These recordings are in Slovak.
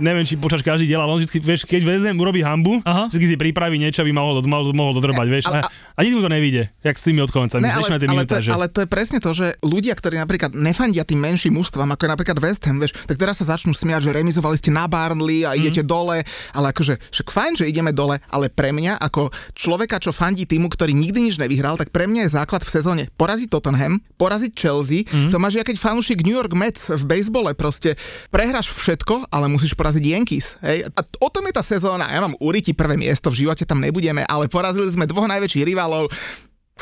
neviem, či počas každý diel, ale on vždy, vieš, keď vezem, urobí hambu, Aha. vždy si pripraví niečo, aby mohol, mohol, mohol dodrbať, vieš. ale- A, a nikto mu to nevíde, jak s tými odchovancami. Ne, ale, ale, to, že... ale to je presne to, že ľudia, ktorí napríklad nefandia tým menším mužstvám, ako je napríklad West Ham, vieš, tak teraz sa začnú smiať, že remizovali ste na Barnley a idete dole, ale akože, však fajn, že ideme dole, ale pre mňa ako človeka, čo fandí týmu, ktorý nikdy nič nevyhral, tak pre mňa je základ v sezóne poraziť Tottenham, poraziť Chelsea, to máš ja keď fanúšik New York Mets v bejsbole, proste prehráš všetko, ale musíš poraziť Yankees, hej? A o tom je tá sezóna, ja mám uriti prvé miesto, v živote tam nebudeme, ale porazili sme dvoch najväčších rivalov,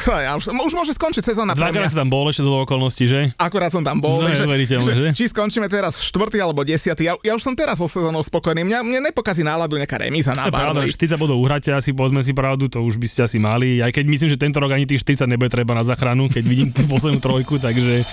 ja už, už môže skončiť sezóna Dvakrát si tam bol ešte do okolností, že? Akurát som tam bol, No, takže, neuveriteľné, že? či skončíme teraz štvrtý alebo desiatý, ja, ja už som teraz so sezónou spokojný, mňa, mňa nepokazí náladu nejaká remíza na je pravda, Barnley. 40 bodov uhráte, asi povedzme si pravdu, to už by ste asi mali. Aj keď myslím, že tento rok ani tých 40 nebude treba na záchranu, keď vidím tú poslednú trojku, takže...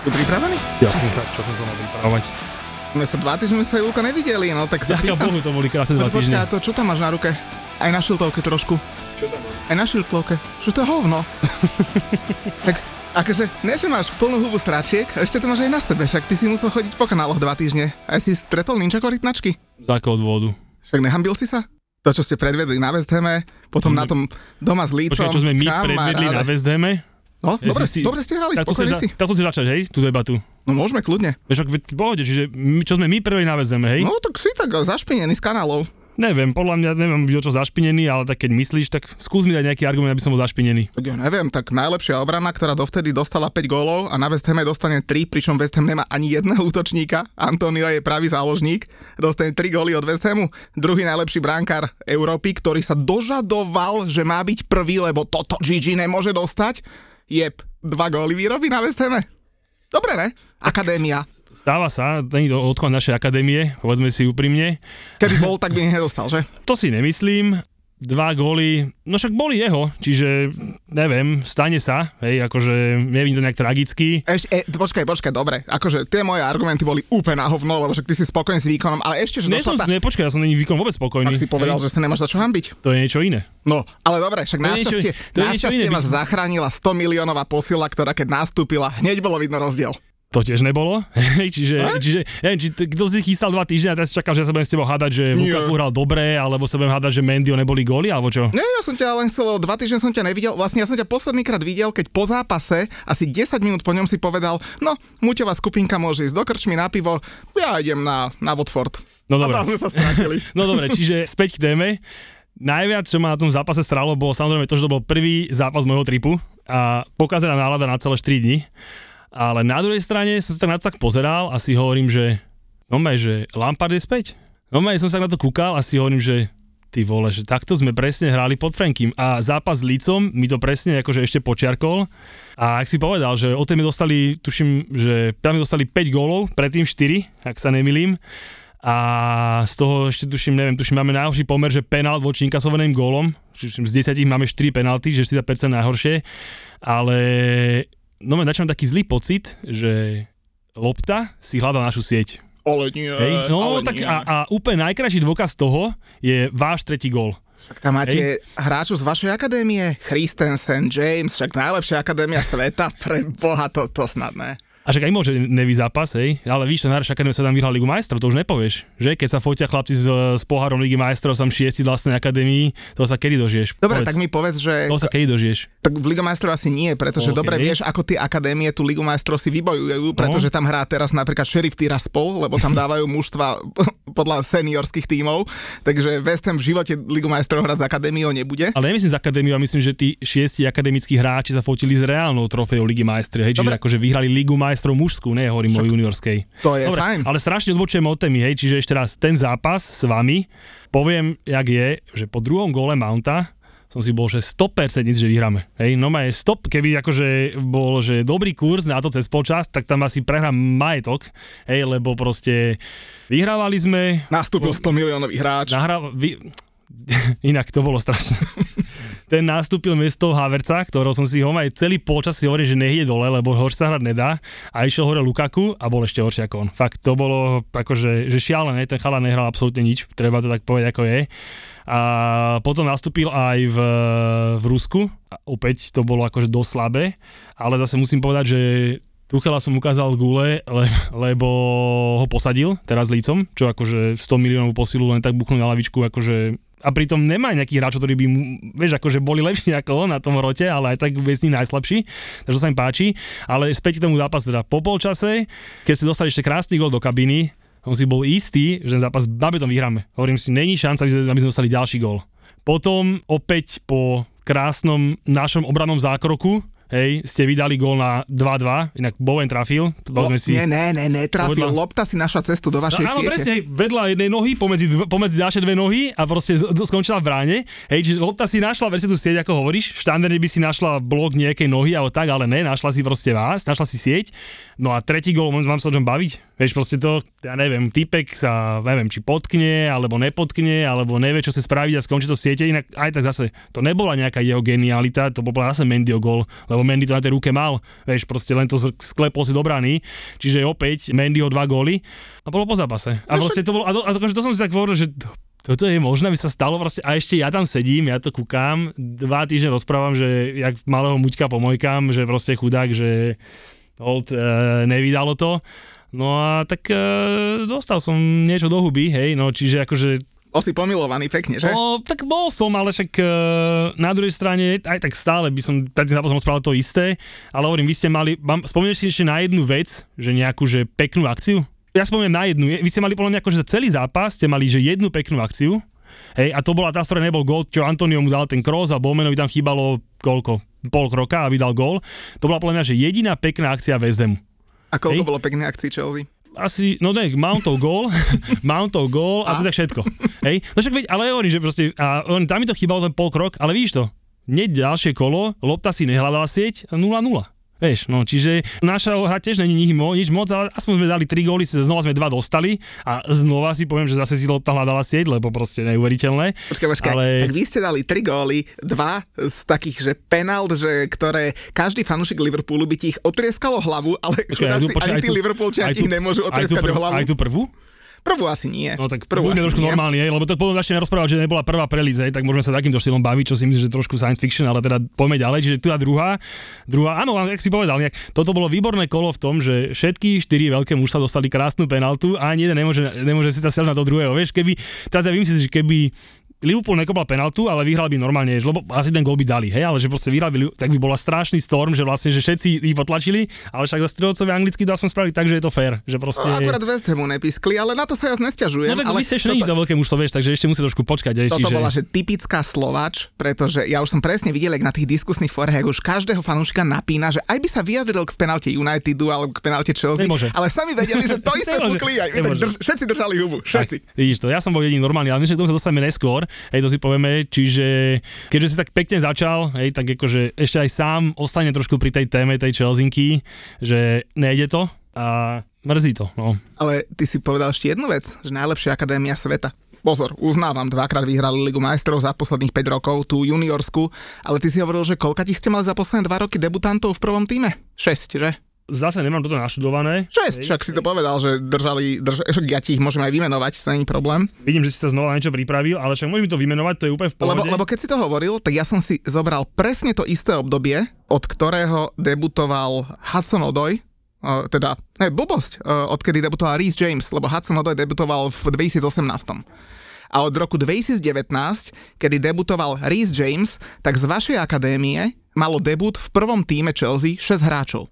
Sú pripravení? Ja som tak, čo som sa mal pripravovať. Sme sa dva týždne sa Julka nevideli, no tak sa Ďaká. Bohu, to boli krásne dva Počkaj, týždne. a to čo tam máš na ruke? Aj na šiltovke trošku. Čo tam máš? Aj na šiltovke. Čo to je hovno? tak akože, ne, že máš plnú hubu sračiek, a ešte to máš aj na sebe, však ty si musel chodiť po kanáloch dva týždne. Aj si stretol ninja korytnačky? Z akého dôvodu? Však nehambil si sa? To, čo ste predvedli na West Hame, potom na tom doma s Lícom. Počkaj, čo sme my kamaráde. predvedli na West Hame? No, Ja dobre, si- dobre ste hrali, Tak spokojný si. tak chceš začať, hej, tú debatu. No môžeme kľudne. Vieš, v pohode, čiže my, čo sme my prvej na West Hame, hej? No tak si tak zašpinený z kanálov. Neviem, podľa mňa neviem byť o čo zašpinený, ale tak keď myslíš, tak skús mi dať nejaký argument, aby som bol zašpinený. Tak ja neviem, tak najlepšia obrana, ktorá dovtedy dostala 5 gólov a na West Hame dostane 3, pričom West Ham nemá ani jedného útočníka. Antonio je pravý záložník, dostane 3 góly od West Hamu. Druhý najlepší bránkár Európy, ktorý sa dožadoval, že má byť prvý, lebo toto Gigi nemôže dostať. Jeb, dva góly výrobí na West Hame. Dobre, ne? Akadémia. Stáva sa, není to odchod našej akadémie, povedzme si úprimne. Keby bol, tak by nedostal, že? To si nemyslím. Dva góly, no však boli jeho, čiže neviem, stane sa, hej, akože nevím to nejak tragicky. Ešte, e, počkaj, počkaj, dobre. Akože tie moje argumenty boli úplne na hovno, lebo však ty si spokojný s výkonom, ale ešte, že Nie, som, tá... ne, počkaj, ja som není výkon vôbec spokojný. Tak si povedal, hej. že sa nemáš za čo hambiť. To je niečo iné. No, ale dobre, však našťastie, našťastie vás zachránila 100 miliónová posila, ktorá keď nastúpila, hneď bolo vidno rozdiel. To tiež nebolo, čiže, čiže neviem, či kto si chystal dva týždne a teraz čakal, že ja sa budem s tebou hádať, že Nie. Lukaku hral dobre, alebo sa budem hádať, že Mendio neboli góly, alebo čo? Nie, ja som ťa len chcel, dva týždne som ťa nevidel, vlastne ja som ťa poslednýkrát videl, keď po zápase, asi 10 minút po ňom si povedal, no, muťová skupinka môže ísť do krčmy na pivo, ja idem na, na Watford. No a dobre. tam sme sa stratili. No dobre, čiže späť k téme. Najviac, čo ma na tom zápase stralo, bolo samozrejme to, že to bol prvý zápas môjho tripu a pokazená nálada na celé 4 dní. Ale na druhej strane som sa tak na to tak pozeral a si hovorím, že no že Lampard je späť. No maj, som sa na to kúkal a si hovorím, že ty vole, že takto sme presne hrali pod Frankim. A zápas s Lícom mi to presne akože ešte počiarkol. A ak si povedal, že o téme dostali, tuším, že tam dostali 5 gólov, predtým 4, ak sa nemilím a z toho ešte tuším, neviem, tuším, máme najhorší pomer, že penál voči inkasovaným gólom, tuším, z 10 máme 4 penalty, že 40% najhoršie, ale no začnem taký zlý pocit, že lopta si hľadá našu sieť. Ale nie, Hej? No ale tak nie. a, a úplne najkrajší dôkaz toho je váš tretí gól. Však tam máte hráčov z vašej akadémie, Christensen, James, však najlepšia akadémia sveta, pre boha to, to snad ne. A však aj môže nevý zápas, hej, ale víš, ten akadémie sa tam vyhral Ligu majstrov, to už nepovieš, že? Keď sa fotia chlapci s, s pohárom Ligy majstrov, som šiesti vlastnej akadémii, to sa kedy dožiješ? Dobre, Povedz. tak mi povedz, že To sa kedy dožiješ? Tak v Liga majstrov asi nie, pretože OK. dobre vieš, ako tie akadémie tú Ligu majstrov si vybojujú, pretože tam hrá teraz napríklad Sheriff Tiraspol, lebo tam dávajú mužstva podľa seniorských tímov, takže West Ham v živote Ligu majstrov hrať s akadémiou nebude. Ale nemyslím z akadémiu, a myslím, že tí šiesti akademickí hráči sa fotili s reálnou trofejou Ligy majstrov, hej, čiže Dobre. akože vyhrali Ligu majstrov mužskú, ne hovorím o juniorskej. To je Dobre, fajn. ale strašne odbočujem od témy, hej, čiže ešte raz, ten zápas s vami, poviem, jak je, že po druhom gole Mounta som si bol, že 100% nic, že vyhráme. Hej, no je stop, keby akože bol, že dobrý kurz na to cez počas, tak tam asi prehrám majetok, hej, lebo proste vyhrávali sme, Nastúpil 100 miliónový hráč. Nahrá... Vy... Inak to bolo strašné. Ten nastúpil miesto Haverca, ktorého som si ho aj celý počas si hovoril, že nech dole, lebo horšie sa hrať nedá. A išiel hore Lukaku a bol ešte horší ako on. Fakt, to bolo akože, že šialené, ten chala nehral absolútne nič, treba to tak povedať ako je. A potom nastúpil aj v, v Rusku, a opäť to bolo akože dosť slabé, ale zase musím povedať, že Tuchela som ukázal gule, le, lebo ho posadil teraz lícom, čo akože 100 miliónov posilu len tak buchnú na lavičku, akože a pritom nemá nejakých hráčov, ktorí by vieš, akože boli lepší ako on na tom rote, ale aj tak nich najslabší, takže sa im páči. Ale späť k tomu zápasu, teda po polčase, keď ste dostali ešte krásny gol do kabiny, som si bol istý, že ten zápas na tom vyhráme. Hovorím si, není šanca, aby sme dostali ďalší gol. Potom opäť po krásnom našom obranom zákroku, hej, ste vydali gól na 2-2, inak Bowen trafil. Lo, sme si... Nie, ne, ne, netrafil, povedla... lopta si našla cestu do vašej no, áno, siete. presne, vedľa jednej nohy, pomedzi, pomedzi ďalšie dve nohy a proste skončila v bráne. Hej, čiže lopta si našla presne tú sieť, ako hovoríš. Štandardne by si našla blok nejakej nohy alebo tak, ale ne, našla si proste vás, našla si sieť. No a tretí gól, mám sa o čom baviť. Vieš, proste to, ja neviem, typek sa, neviem, či potkne, alebo nepotkne, alebo nevie, čo sa spraviť a skončí to siete. Inak aj tak zase, to nebola nejaká jeho genialita, to bola zase Mendyho gól, lebo Mendy to na tej ruke mal, vieš, proste len to sklepol si do brany, čiže opäť Mendyho dva góly a bolo po zápase. A proste to bolo, a to, a to, to som si tak hovoril, že toto je možné, aby sa stalo proste, a ešte ja tam sedím, ja to kúkam, dva týždne rozprávam, že jak malého muťka pomojkam, že proste chudák, že hold, e, nevydalo to. No a tak e, dostal som niečo do huby, hej, no čiže akože bol si pomilovaný pekne, že? No, tak bol som, ale však uh, na druhej strane, aj tak stále by som tak zápasom spravil to isté, ale hovorím, vy ste mali, spomínate si ešte na jednu vec, že nejakú, že peknú akciu? Ja spomínam na jednu, vy ste mali podľa mňa že celý zápas ste mali, že jednu peknú akciu, hej, a to bola tá, ktorá nebol gól, čo Antonio mu dal ten cross a Bowmanovi tam chýbalo koľko, pol kroka, aby dal gól. To bola podľa mňa, že jediná pekná akcia Hamu. A koľko hej? bolo pekných akcií Chelsea? asi, no ne, Mountov gól, Mountov gól a, a to tak všetko. Hej? No však veď, ale hovorím, že proste, a on, tam mi to chýbalo ten pol krok, ale vidíš to, hneď ďalšie kolo, lopta si nehľadala sieť 0-0. Vieš, no, čiže naša hra tiež není nič, nič moc, ale aspoň sme dali 3 góly, znova sme dva dostali a znova si poviem, že zase si Lotta hľadala sieť, lebo proste neuveriteľné. Počkaj, počkaj, ale... tak vy ste dali 3 góly, dva z takých, že penalt, že ktoré každý fanúšik Liverpoolu by ti ich otrieskalo hlavu, ale počkaj, chudáci, počkaj, ani tí Liverpoolčania ti ich nemôžu otrieskať hlavu. Aj tú prvú? Prvú asi nie. No tak prvú buďme trošku normálni, lebo to potom začneme rozprávať, že nebola prvá prelíze, tak môžeme sa takýmto štýlom baviť, čo si myslím, že trošku science fiction, ale teda poďme ďalej. Čiže tu a druhá, druhá, áno, ak si povedal, nejak, toto bolo výborné kolo v tom, že všetky štyri veľké mužstva dostali krásnu penaltu a ani jeden nemôže, nemôže si sa na to druhého. Vieš, keby, teraz ja vymyslím si, že keby Liverpool nekopal penaltu, ale vyhral by normálne, lebo asi ten gol by dali, hej, ale že proste vyhral by, tak by bola strašný storm, že vlastne, že všetci ich potlačili, ale však za stredovcovia anglicky to aspoň spravili tak, že je to fair, že proste... No, akurát West Hamu nepiskli, ale na to sa ja nesťažujem. No tak ale ste ešte toto... veľké mužstvo, vieš, takže ešte musí trošku počkať. Aj, toto čiže... bola, že typická Slovač, pretože ja už som presne videl, na tých diskusných forách, už každého fanúšika napína, že aj by sa vyjadril k penalte Unitedu alebo k penalte Chelsea, Nemôže. ale sami vedeli, že to isté fúkli aj. Drž, všetci držali hubu, všetci. Tak, vidíš to, ja som bol jediný normálny, ale my sa dostaneme neskôr, hej, to si povieme čiže keďže si tak pekne začal, hej, tak akože ešte aj sám ostane trošku pri tej téme tej Chelsinky, že nejde to a mrzí to, no. Ale ty si povedal ešte jednu vec, že najlepšia akadémia sveta. Pozor, uznávam, dvakrát vyhrali Ligu majstrov za posledných 5 rokov, tú juniorsku, ale ty si hovoril, že koľka ti ste mali za posledné 2 roky debutantov v prvom týme? 6, že? Zase nemám toto naštudované. Šesť, však si to povedal, že držali, drž, však ja ti ich môžem aj vymenovať, to není problém. Vidím, že si sa znova niečo pripravil, ale však môžem to vymenovať, to je úplne v pohode. Lebo, lebo keď si to hovoril, tak ja som si zobral presne to isté obdobie, od ktorého debutoval Hudson Odoj, uh, teda, ne, blbosť, uh, odkedy debutoval Reese James, lebo Hudson Odoj debutoval v 2018 a od roku 2019, kedy debutoval Reese James, tak z vašej akadémie malo debut v prvom týme Chelsea 6 hráčov.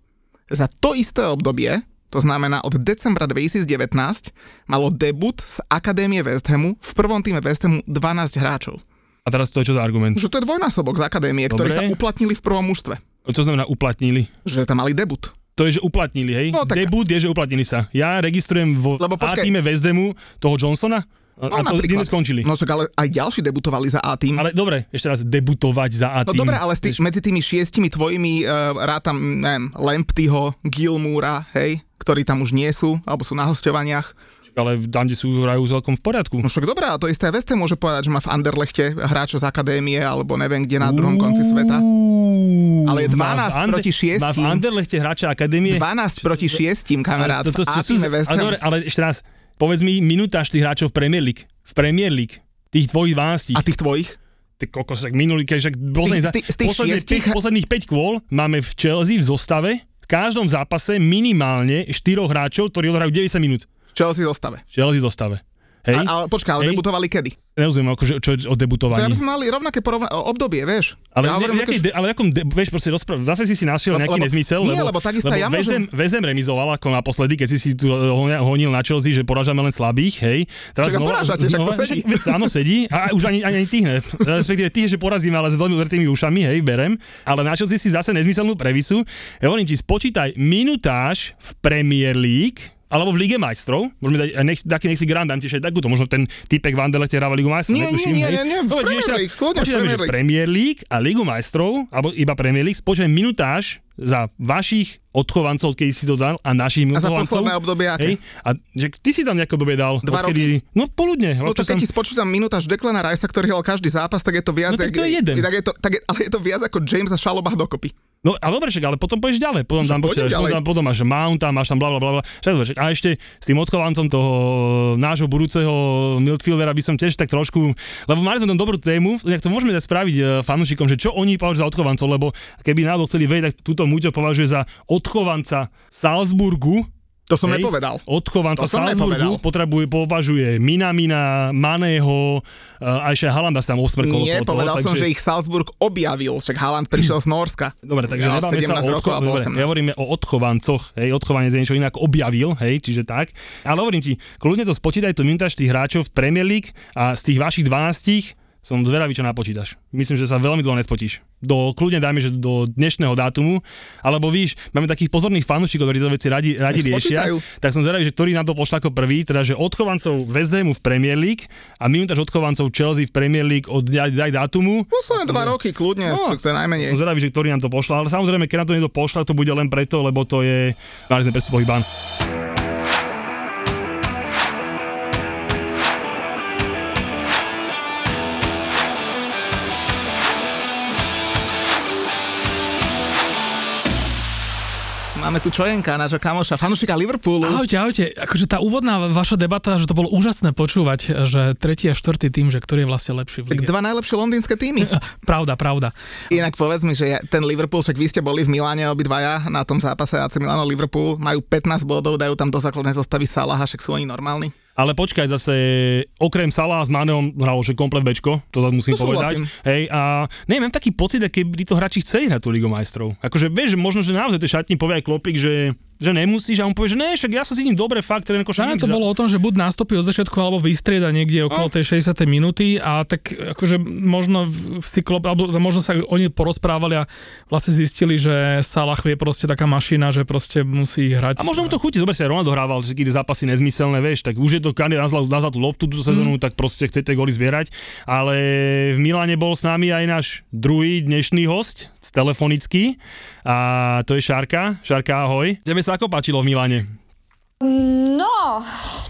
Za to isté obdobie, to znamená od decembra 2019, malo debut z Akadémie West Hamu v prvom týme West Hamu 12 hráčov. A teraz to je čo za argument? Že to je dvojnásobok z Akadémie, Dobre. ktorí sa uplatnili v prvom mužstve. Čo znamená uplatnili? Že tam mali debut. To je, že uplatnili, hej? No, tak... Debut je, že uplatnili sa. Ja registrujem vo Lebo počkaj... A týme West Hamu toho Johnsona, No, a to napríklad, skončili. No však ale aj ďalší debutovali za A tým. Ale dobre, ešte raz debutovať za A tým. No dobre, ale tý, medzi tými šiestimi tvojimi uh, rátam, neviem, Lamptyho, Gilmúra, hej, ktorí tam už nie sú, alebo sú na hostovaniach. ale tam, kde sú, hrajú celkom v poriadku. No však dobré, a to isté West môže povedať, že má v Anderlechte hráča z akadémie, alebo neviem kde na druhom konci sveta. Ale je 12 Má v Ander- proti 6. Má v Anderlechte hráča akadémie. 12 proti 6, kamarát. Ale v Atime West ale, ale ešte raz, povedz mi minutáž tých hráčov v Premier League. V Premier League. Tých tvojich 12. A tých tvojich? Ty kokos, tak minulý, keď však posledných, z tých- z tých posledných, šiestich- päť- posledných 5 kôl máme v Chelsea v zostave v každom zápase minimálne 4 hráčov, ktorí odohrajú 90 minút. V Chelsea zostave. V Chelsea zostave. Hej? A, ale počkaj, ale Hej. debutovali kedy? Nerozumiem, akože, čo je o To debutovaní. ja by sme mali rovnaké porovna- obdobie, vieš. Ale, ja ja hovorím, ne, akože- de, ale akom, de, vieš, proste rozpráv, zase si si našiel Lebo- nejaký lebo- nezmysel, nie, lebo, lebo takisto ja Vezem, môžem- Vezem remizoval ako naposledy, keď si si tu honil, na Chelsea, že porážame len slabých, hej. Však a porážate, však to sedí. však, áno, sedí. A už ani, ani, ani ty ne. Respektíve ty, že porazíme, ale s veľmi udrtými ušami, hej, berem. Ale na Chelsea si zase nezmyselnú previsu. Ja hovorím ti, spočítaj minutáž v Premier League, alebo v Lige majstrov, môžeme dať, nech, taký nech si grant, dám ti ešte takúto, možno ten typek v Anderlechte hráva Ligu majstrov, Nie, netuším, nie, nie, nie, nie, Dobre, Premier League, kľudne Premier League. Premier League a Ligu majstrov, alebo iba Premier League, spočítaj minutáž za vašich odchovancov, keď si to dal, a našich A za posledné obdobie aké? Hej, a že ty si tam nejaké obdobie dal. Dva odkedy, No poludne. No tak keď som- ti spočítam minútaž Declana Ricea, ktorý hral každý zápas, tak je to viac... No tak to je jeden. Tak je to, tak je, ale je to viac ako James a Šalobach dokopy. No a dobre, však, ale potom pôjdeš ďalej. Potom tam počítaš, potom, potom máš Mounta, máš tam bla bla bla. a ešte s tým odchovancom toho e, nášho budúceho midfieldera by som tiež tak trošku, lebo mali sme tam dobrú tému, jak to môžeme dať spraviť e, fanúšikom, že čo oni považujú za odchovancov, lebo keby náhodou chceli vedieť, tak túto Muťo považuje za odchovanca Salzburgu, To som Hej. nepovedal. Odchovanca Salzburgu potrebuje, považuje Minamina, Maného, e, a ešte Halanda sa tam osmrkol. Nie, okolo toho, povedal som, takže- že ich Salzburg objavil, však Haaland prišiel z Norska. Dobre, takže Ja, nebáme sa 17 o rokov alebo dobre, 18. ja hovoríme o odchovancoch, hej, odchovanie je niečo inak objavil, hej, čiže tak. Ale hovorím ti, kľudne to spočítaj tu minútaž tých hráčov v Premier League a z tých vašich 12 som zvedavý, čo napočítaš. Myslím, že sa veľmi dlho nespotíš. Do, kľudne dajme, že do dnešného dátumu, alebo víš, máme takých pozorných fanúšikov, ktorí to veci radi, radi riešia, tak som zvedavý, že ktorý nám to pošla ako prvý, teda že odchovancov West Hamu v Premier League a minútaž odchovancov Chelsea v Premier League od daj, daj dátumu. Posledné dva roky, kľudne, No. to je najmenej. Som zvedavý, že ktorý nám to pošla, ale samozrejme, keď nám to niekto pošla, to bude len preto, lebo to je, mali sme ban. Máme tu Čojenka, nášho kamoša, fanúšika Liverpoolu. Ahojte, ahojte. Akože tá úvodná vaša debata, že to bolo úžasné počúvať, že tretí a štvrtý tým, že ktorý je vlastne lepší v Tak lige. dva najlepšie londýnske týmy. Pravda, pravda. Inak povedz mi, že ten Liverpool, však vy ste boli v Miláne obidvaja na tom zápase AC Milano Liverpool, majú 15 bodov, dajú tam do základnej zostavy Salaha, však sú oni normálni. Ale počkaj, zase okrem Salah s Maneom hralo, že komplet bečko, to zase musím To povedať. súhlasím. Hej, a neviem, mám taký pocit, aké by to hráči chceli hrať tú Ligu majstrov. Akože vieš, možno, že naozaj tie šatni povie aj Klopik, že, že nemusíš a on povie, že ne, však ja sa cítim dobre, fakt, tréner Práve to bolo o tom, že buď nastúpi od začiatku, alebo vystrieda niekde okolo No. tej 60. minúty a tak akože možno v- si klop, alebo možno sa oni porozprávali a vlastne zistili, že Salah je proste taká mašina, že proste musí hrať. A možno mu to chutí, si, aj Ronaldo hrával všetky tie zápasy nezmyselné, vieš, tak už je to kandidát na zlatú- loptu túto sezónu, Mhm. tak proste chcete góly zbierať. Ale v Miláne bol s nami aj náš druhý dnešný host, telefonický, a to je Šarka. Šarka, ahoj. Tebe sa ako páčilo v Miláne? No,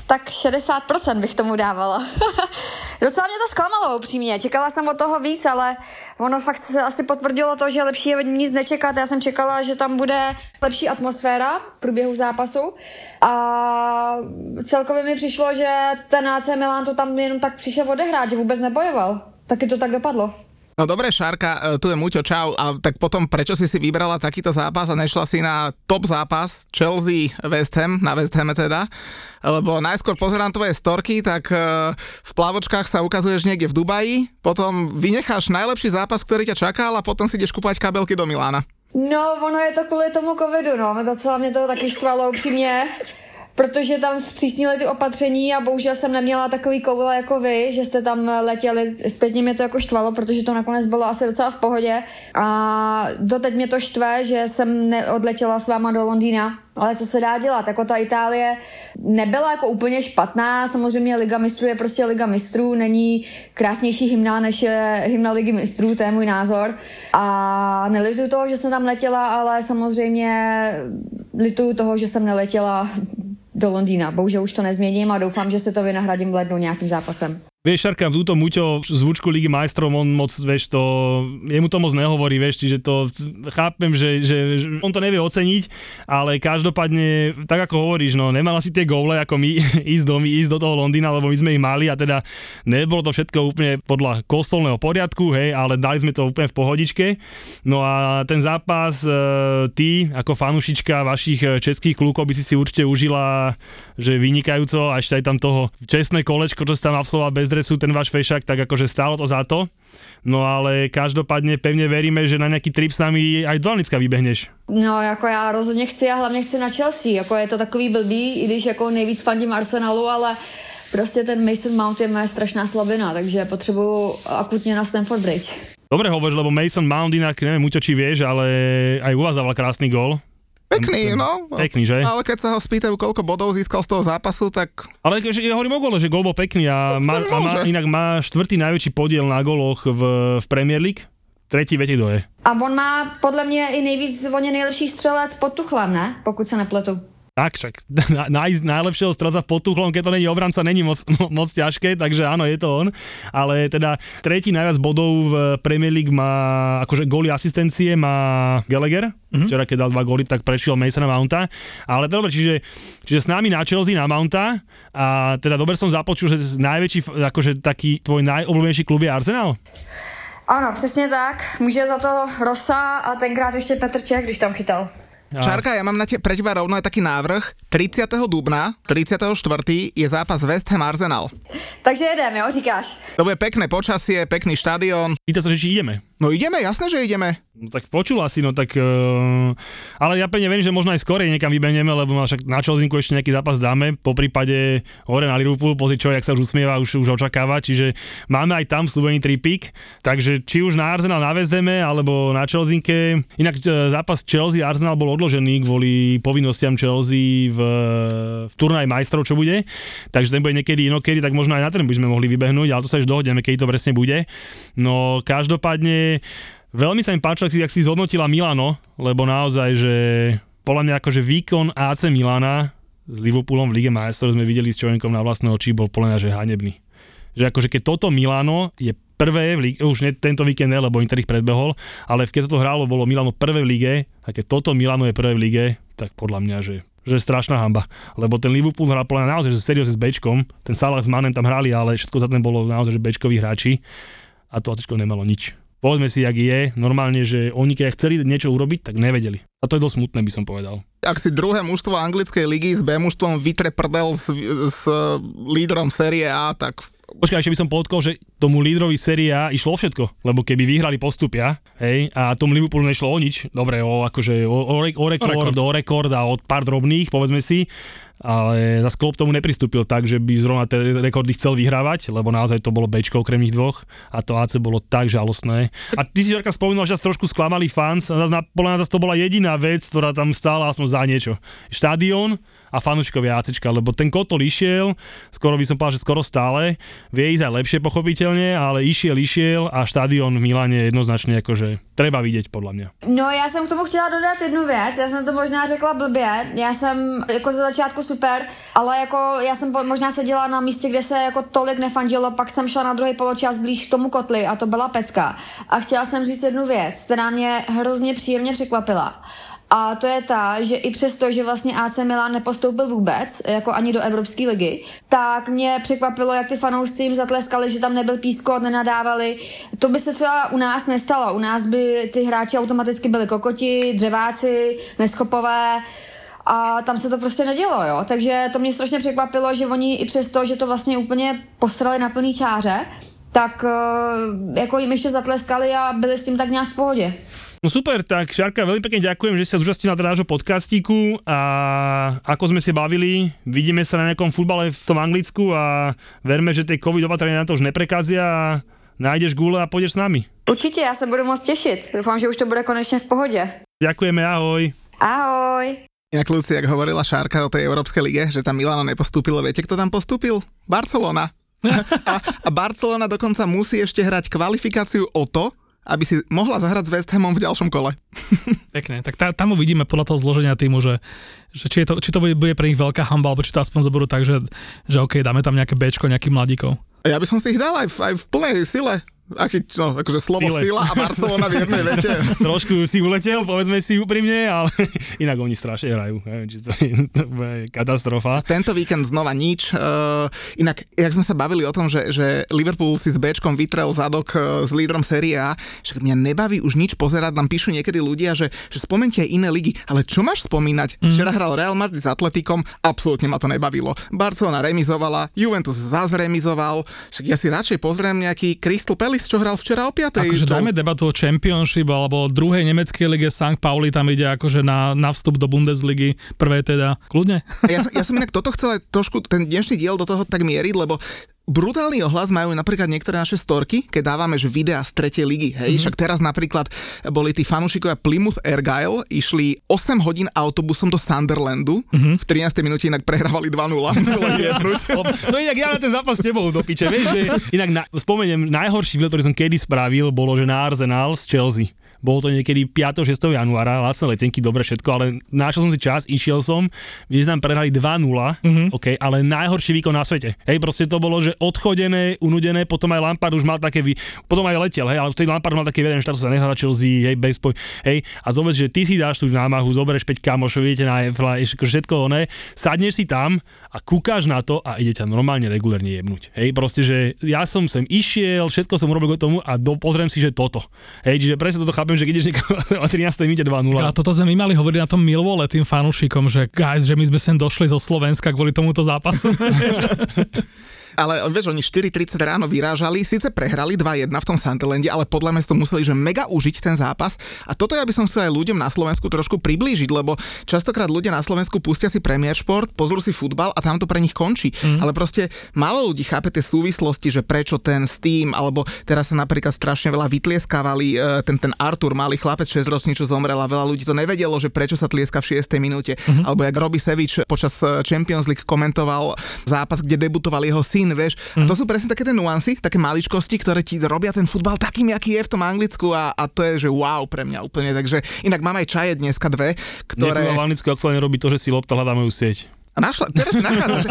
tak 60% bych tomu dávala. Docela mě to zklamalo upřímně, čekala jsem od toho víc, ale ono fakt se asi potvrdilo to, že lepší je nic nečekat. Já jsem čekala, že tam bude lepší atmosféra v průběhu zápasu a celkově mi přišlo, že ten AC Milan to tam jenom tak přišel odehrát, že vůbec nebojoval. Taky to tak dopadlo. No dobre, Šárka, e, tu je Muťo, čau. A tak potom, prečo si si vybrala takýto zápas a nešla si na top zápas Chelsea West Ham, na West Hame teda? Lebo najskôr pozerám tvoje storky, tak e, v plavočkách sa ukazuješ niekde v Dubaji, potom vynecháš najlepší zápas, ktorý ťa čakal a potom si ideš kúpať kabelky do Milána. No, ono je to kvůli tomu covidu, no. Docela mě to taky štvalo upřímně, protože tam zpřísnili ty opatření a bohužel jsem neměla takový koule jako vy, že jste tam letěli. Zpětně mě to jako štvalo, protože to nakonec bylo asi docela v pohodě. A doteď mě to štve, že jsem neodletěla s váma do Londýna. Ale co se dá dělat? Jako ta Itálie nebyla jako úplně špatná. Samozřejmě Liga mistrů je prostě Liga mistrů. Není krásnější hymna, než je hymna Ligy mistrů, to je můj názor. A nelituju toho, že jsem tam letěla, ale samozřejmě lituju toho, že jsem neletěla do Londýna. Bohužel už to nezměním a doufám, že se to vynahradím v lednu nějakým zápasem. Vieš, Šarka, túto Muťo zvučku Ligy majstrov, on moc, vieš, to, jemu to moc nehovorí, vieš, čiže to chápem, že, že, že on to nevie oceniť, ale každopádne, tak ako hovoríš, no, nemala si tie góle ako my ísť do, ísť do toho Londýna, lebo my sme ich mali a teda nebolo to všetko úplne podľa kostolného poriadku, hej, ale dali sme to úplne v pohodičke. No a ten zápas, e, ty ako fanušička vašich e, českých klukov by si si určite užila, že vynikajúco a ešte aj tam toho čestné kolečko, čo sa tam absolvoval bez dresu, ten váš fešak, tak akože stálo to za to. No ale každopádne pevne veríme, že na nejaký trip s nami aj do Anicka vybehneš. No, jako já rozhodně chci a hlavně chci na Chelsea. Jako je to takový blbý, i když jako nejvíc fandím Arsenalu, ale prostě ten Mason Mount je moje strašná slabina, takže potřebuju akutně na Stamford Bridge. Dobre hovoríš, lebo Mason Mount inak, neviem, Muťo, či vieš, ale aj u vás dával krásny gól. Pekný, no. Pekný, že? Ale keď sa ho spýtajú, koľko bodov získal z toho zápasu, tak Ale že ja hovorím o gole, že gól bol pekný a, má, a má, inak má štvrtý najväčší podiel na goloch v, v Premier League. Tretí viete, kto je. A on má podle mě i nejvíc, on je nejlepší střelec pod Tuchlem, ne? Pokud se nepletu. Tak však nájsť najlepšieho strelca pod Tuchlom, keď to není obranca, není moc, mo- moc ťažké, takže áno, je to on. Ale teda tretí najviac bodov v Premier League má, akože góly asistencie má Gallagher, mm-hmm. včera keď dal dva góly, tak prešiel Masona Mounta. Ale dobre, čiže, čiže s nami na Chelsea na Mounta a teda dobre som započul, že najväčší, akože taký tvoj najobľúbenejší klub je Arsenal? Ano, přesně tak. Může za to Rosa a tenkrát ještě Petr Čech, když tam chytal. A- Šárka, ja mám na te, pre teba rovno aj taký návrh. 30. dubna, 34. je zápas West Ham Arsenal. Takže jedem, jo, říkáš. To bude pekné počasie, pekný štadión. Pýta sa, že či ideme. No ideme, jasné, že ideme. No tak počul asi, no tak... Uh, ale ja pevne verím, že možno aj skorej niekam vybehneme, lebo no, však na Čelzinku ešte nejaký zápas dáme, po prípade hore na Liverpool, pozri čo, jak sa už usmieva, už, už očakáva, čiže máme aj tam slúbený tripík, takže či už na Arsenal navezdeme, alebo na Čelzinke, inak e, zápas Chelsea-Arsenal bol odložený kvôli povinnostiam Chelsea v, v turnaj majstrov, čo bude, takže ten bude niekedy inokedy, tak možno aj na ten by sme mohli vybehnúť, ale to sa už dohodneme, keď to presne bude. No každopádne Veľmi sa mi páčilo, ak si, ak si zhodnotila Milano, lebo naozaj, že podľa mňa akože výkon AC Milana s Liverpoolom v Lige majstrov sme videli s Čovenkom na vlastné oči, bol podľa mňa, že hanebný. Že akože keď toto Milano je prvé v lige, už ne, tento víkend ne, lebo Inter ich predbehol, ale keď sa to hrálo, bolo Milano prvé v lige, a keď toto Milano je prvé v lige, tak podľa mňa, že že strašná hamba. Lebo ten Liverpool hral podľa naozaj, že seriózne s Bčkom, ten Salah s Manem tam hrali, ale všetko za ten bolo naozaj, že Bčkoví hráči a to Ačko nemalo nič. Povedzme si, jak je, normálne, že oni keď chceli niečo urobiť, tak nevedeli. A to je dosť smutné, by som povedal. Ak si druhé mužstvo anglickej ligy s B mužstvom vytre prdel s, s lídrom série A, tak Počkaj, ešte by som podotkol, že tomu lídrovi série A išlo o všetko, lebo keby vyhrali postupia, hej, a tomu Liverpoolu nešlo o nič, dobre, o, akože, o, o, re, o, rekord, rekord. o rekord a o pár drobných, povedzme si, ale zase Klopp tomu nepristúpil tak, že by zrovna tie rekordy chcel vyhrávať, lebo naozaj to bolo Bčko okrem nich dvoch a to AC bolo tak žalostné. A ty si Žarka spomínal, že nás trošku sklamali fans, a podľa zase to bola jediná vec, ktorá tam stála aspoň za niečo. Štadión a fanúšikovia ACčka, lebo ten kotol išiel, skoro by som povedal, že skoro stále, vie ísť aj lepšie pochopiteľne, ale išiel, išiel a štadión v Miláne jednoznačne akože treba vidieť podľa mňa. No já jsem k tomu chtěla dodat jednu věc, já jsem to možná řekla blbě, já jsem jako ze začátku super, ale jako já jsem možná seděla na místě, kde se jako tolik nefandilo, pak jsem šla na druhý poločas blíž k tomu kotli a to byla pecka. A chtěla jsem říct jednu věc, která mě hrozně příjemně překvapila. A to je ta, že i přesto, že vlastně AC Milan nepostoupil vůbec, jako ani do Evropské ligy, tak mě překvapilo, jak ty fanoušci jim zatleskali, že tam nebyl pískot, nenadávali. To by se třeba u nás nestalo. U nás by ty hráči automaticky byli kokoti, dřeváci, neschopové a tam se to prostě nedělo, jo. Takže to mě strašně překvapilo, že oni i přesto, že to vlastně úplně posrali na plný čáře, tak eh, jako jim ještě zatleskali a byli s tím tak nějak v pohodě. No super, tak Šarka, veľmi pekne ďakujem, že si sa zúčastnila teda nášho podcastíku a ako sme si bavili, vidíme sa na nejakom futbale v tom Anglicku a verme, že tie covid opatrenia na to už neprekazia a nájdeš gule a pôjdeš s nami. Určitě, já se budu moc těšit. Doufám, že už to bude konečně v pohodě. Ďakujeme, ahoj. Ahoj. Inak Luci, jak hovorila Šárka o tej Európskej lige, že tam Milano nepostúpilo, viete, kto tam postúpil? Barcelona. a, a Barcelona dokonca musí ešte hrať kvalifikáciu o to, aby si mohla zahrať s West Hamom v ďalšom kole. Pekne, tak tá, tam uvidíme podľa toho zloženia týmu, že, že či, je to, či to bude, bude pre nich veľká hamba, alebo či to aspoň zoberú tak, že, že OK, dáme tam nejaké Bčko, nejakých mladíkov. Ja by som si ich dal aj v, aj v plnej sile. Aký, no, akože slovo Sile. sila a Barcelona v jednej vete. Trošku si uletel, povedzme si úprimne, ale inak oni strašne hrajú. Neviem, či to je, to je katastrofa. Tento víkend znova nič. Uh, inak, jak sme sa bavili o tom, že, že Liverpool si s Bčkom vytrel zadok uh, s lídrom série A, že mňa nebaví už nič pozerať, nám píšu niekedy ľudia, že, že spomente aj iné ligy, ale čo máš spomínať? Mm. Včera hral Real Madrid s Atletikom, absolútne ma to nebavilo. Barcelona remizovala, Juventus zás remizoval, však ja si radšej pozriem nejaký Crystal Palace, čo hral včera o 5. Akože To- dajme debatu o Championship alebo druhej nemeckej lige St. Pauli, tam ide akože na, na vstup do Bundesligy, prvé teda, kľudne. Ja, ja som inak toto chcel aj trošku, ten dnešný diel do toho tak mieriť, lebo brutálny ohlas majú napríklad niektoré naše storky, keď dávame že videá z tretej ligy, hej, Mhm. mm-hmm. však teraz napríklad boli tí fanúšikovia Plymouth Argyle, išli 8 hodín autobusom do Sunderlandu, Mhm. mm-hmm. v 13. minúte inak prehrávali 2-0, museli jednúť. No inak ja na ten zápas s tebou do piče, vieš, že inak na, spomeniem, najhorší výlet, ktorý som kedy spravil, bolo, že na Arsenal z Chelsea. Bolo to niekedy 5. 6. januára, lacné letenky, dobre všetko, ale našiel som si čas, išiel som, my sme tam prehrali 2-0, mm-hmm. OK, ale najhorší výkon na svete. Hej, proste to bolo, že odchodené, unudené, potom aj Lampard už mal také, vy, potom aj letel, hej, ale vtedy Lampard mal také vedenie, že sa nehrá Chelsea, hej, bez poj, hej, a zobec, že ty si dáš tú námahu, zoberieš 5 kamošov, idete na Eiffla, ešte všetko oné, sadneš si tam a kúkáš na to a ide ťa normálne regulérne jebnúť. Hej, proste, že ja som sem išiel, všetko som urobil k tomu a do, pozriem si, že toto. Hej, čiže presne toto chápem, že keď ideš o 13. minúte 2-0. A toto sme my mali hovoriť na tom Millwall tým fanúšikom, že guys, že my sme sem došli zo Slovenska kvôli tomuto zápasu. Ale vieš, oni 4.30 ráno vyrážali, síce prehrali 2-1 v tom Sunderlande, ale podľa mňa to museli že mega užiť ten zápas. A toto ja by som chcel aj ľuďom na Slovensku trošku priblížiť, lebo častokrát ľudia na Slovensku pustia si Premier Sport, pozrú si futbal a tam to pre nich končí. Mm. Ale proste málo ľudí chápe tie súvislosti, že prečo ten Steam, alebo teraz sa napríklad strašne veľa vytlieskávali, e, ten, ten Artur, malý chlapec 6 ročný, čo zomrel a veľa ľudí to nevedelo, že prečo sa tlieska v 6. minúte. Mm. Alebo jak Robbie Sevič počas e, Champions League komentoval zápas, kde debutoval jeho syn, vieš. Mm. A to sú presne také tie nuancy, také maličkosti, ktoré ti robia ten futbal takým, aký je v tom Anglicku a, a to je, že wow pre mňa úplne. Takže inak mám aj čaje dneska dve, ktoré... Ktoré... v Anglicku aktuálne robí to, že si lopta hľadá moju sieť. A našla, teraz si nachádzaš.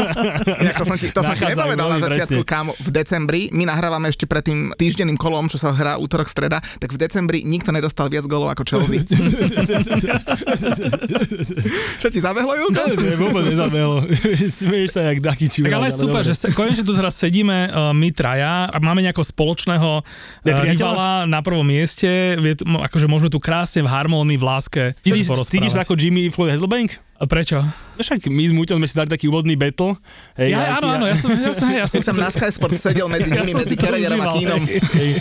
Inak to som ti, to som ti nepovedal na veľmi začiatku, presne. kámo. V decembri, my nahrávame ešte pred tým týždenným kolom, čo sa hrá útorok, streda, tak v decembri nikto nedostal viac golov ako Chelsea. čo ti zabehlo, Julko? Je vôbec nezabehlo. Smieš sa jak taký či Tak ale super, že se, konečne tu teraz sedíme uh, my traja a máme nejakého spoločného uh, rivala na prvom mieste, vie, akože môžeme tu krásne v harmónii, v láske sa sa porozprávať. ako Jimmy Floyd Hasselbank? A Prečo? No Však my s Muťom sme si dali taký úvodný battle. Hej, Ja, áno, áno, ja som, ja som, ja som, som na Sky Sport sedel medzi Ja nimi, som medzi Keregerom a Kínom. hej, hej.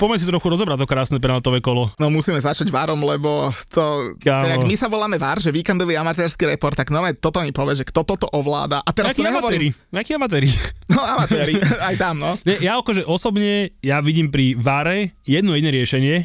Poďme si trochu rozobrať to krásne penaltové kolo. No musíme začať várom, lebo to, tak my sa voláme VAR, že víkendový amatérsky report, tak no toto mi povie, že kto toto ovláda. A teraz Jakí to nehovorím. amatéri? Jakí amatéri? No amatéri, aj tam, no. Ja akože osobne, ja vidím pri VARe jedno jediné riešenie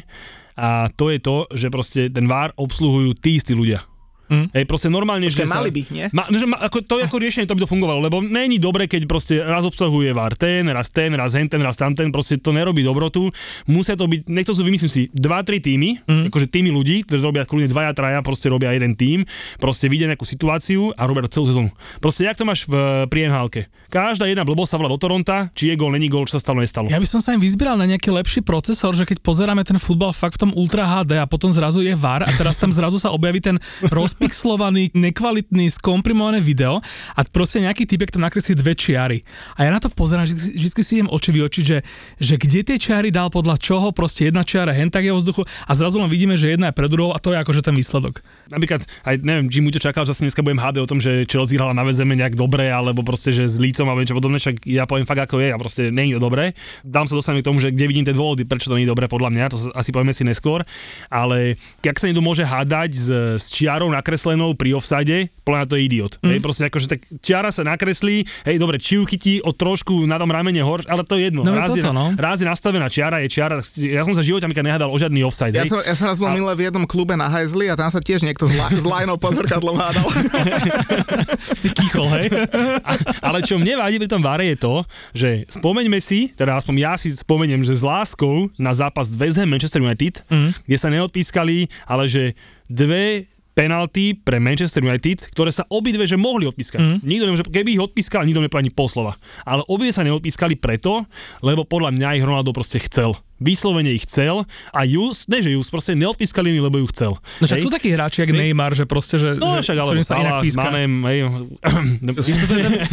a to je to, že proste ten VAR obsluhujú tí istí ľudia. Mm. Hej, proste normálne, Počkaj, že sa... mali by, nie? Ma, že ma, ako, to je ako riešenie, to by to fungovalo, lebo není dobre, keď proste raz obsahuje VAR ten, raz ten, raz hen ten, raz tamten, proste to nerobí dobrotu. Musia to byť, nech to sú, vymyslím si, dva, tri týmy, mm. akože týmy ľudí, ktorí robia kľudne dvaja, traja, proste robia jeden tým, proste vidia nejakú situáciu a robia to celú sezónu. Proste jak to máš v, pri nhl Každá jedna blbosť sa volá do Toronta, či je gol, není gol, čo sa stalo, nestalo. Ja by som sa im vyzbieral na nejaký lepší procesor, že keď pozeráme ten futbal fakt v tom Ultra HD a potom zrazu je VAR a teraz tam zrazu sa objaví ten rozpixlovaný, nekvalitný, skomprimované video a proste nejaký typek tam nakreslí dve čiary. A ja na to pozerám, vždy si idem oči vyočiť, že, že kde tie čiary dal podľa čoho, proste jedna čiara hen tak je vo vzduchu a zrazu len vidíme, že jedna je pred druhou a to je akože ten výsledok. Napríklad, aj neviem, Jim Muťo čakal, že sa dneska budem hádať o tom, že Chelsea hrala na VZM nejak dobre, alebo proste, že s lícom alebo niečo podobné, však ja poviem fakt ako je a proste nie je to dobré. Dám sa dostaneme k tomu, že kde vidím tie dôvody, prečo to nie je dobré podľa mňa, to asi povieme si neskôr, ale jak sa niekto môže hádať s, s čiarou na nakreslenou pri offside, mňa to je idiot. Mm. Hej, proste akože tak čiara sa nakreslí, hej, dobre, či ju chytí o trošku na tom ramene hor, ale to je jedno. No, raz, toto, je, no. raz je nastavená čiara, je čiara. Ja som sa Amika nehádal o žiadny offside. Ja hej. som, ja som raz bol milé v jednom klube na Hajzli a tam sa tiež niekto s, la, s lajnou pod zrkadlom hádal. Si kýchol, hej? A, ale čo mne vadí pri tom vare je to, že spomeňme si, teda aspoň ja si spomeniem, že s láskou na zápas West Ham Manchester United, mm. kde sa neodpískali, ale že dve penalty pre Manchester United, ktoré sa obidve že mohli odpískať. Mm. Nikto nemôže, keby ich odpískal, nikto nepovie ani poslova. Ale obidve sa neodpískali preto, lebo podľa mňa ich Ronaldo proste chcel. Vyslovene ich chcel a Jus, ne že Jus, proste neodpískali mi, lebo ju chcel. No však Hej? sú takí hráči, jak Neymar, že proste, že, No že však, alebo ktorým sa inak píska. Manem, hej.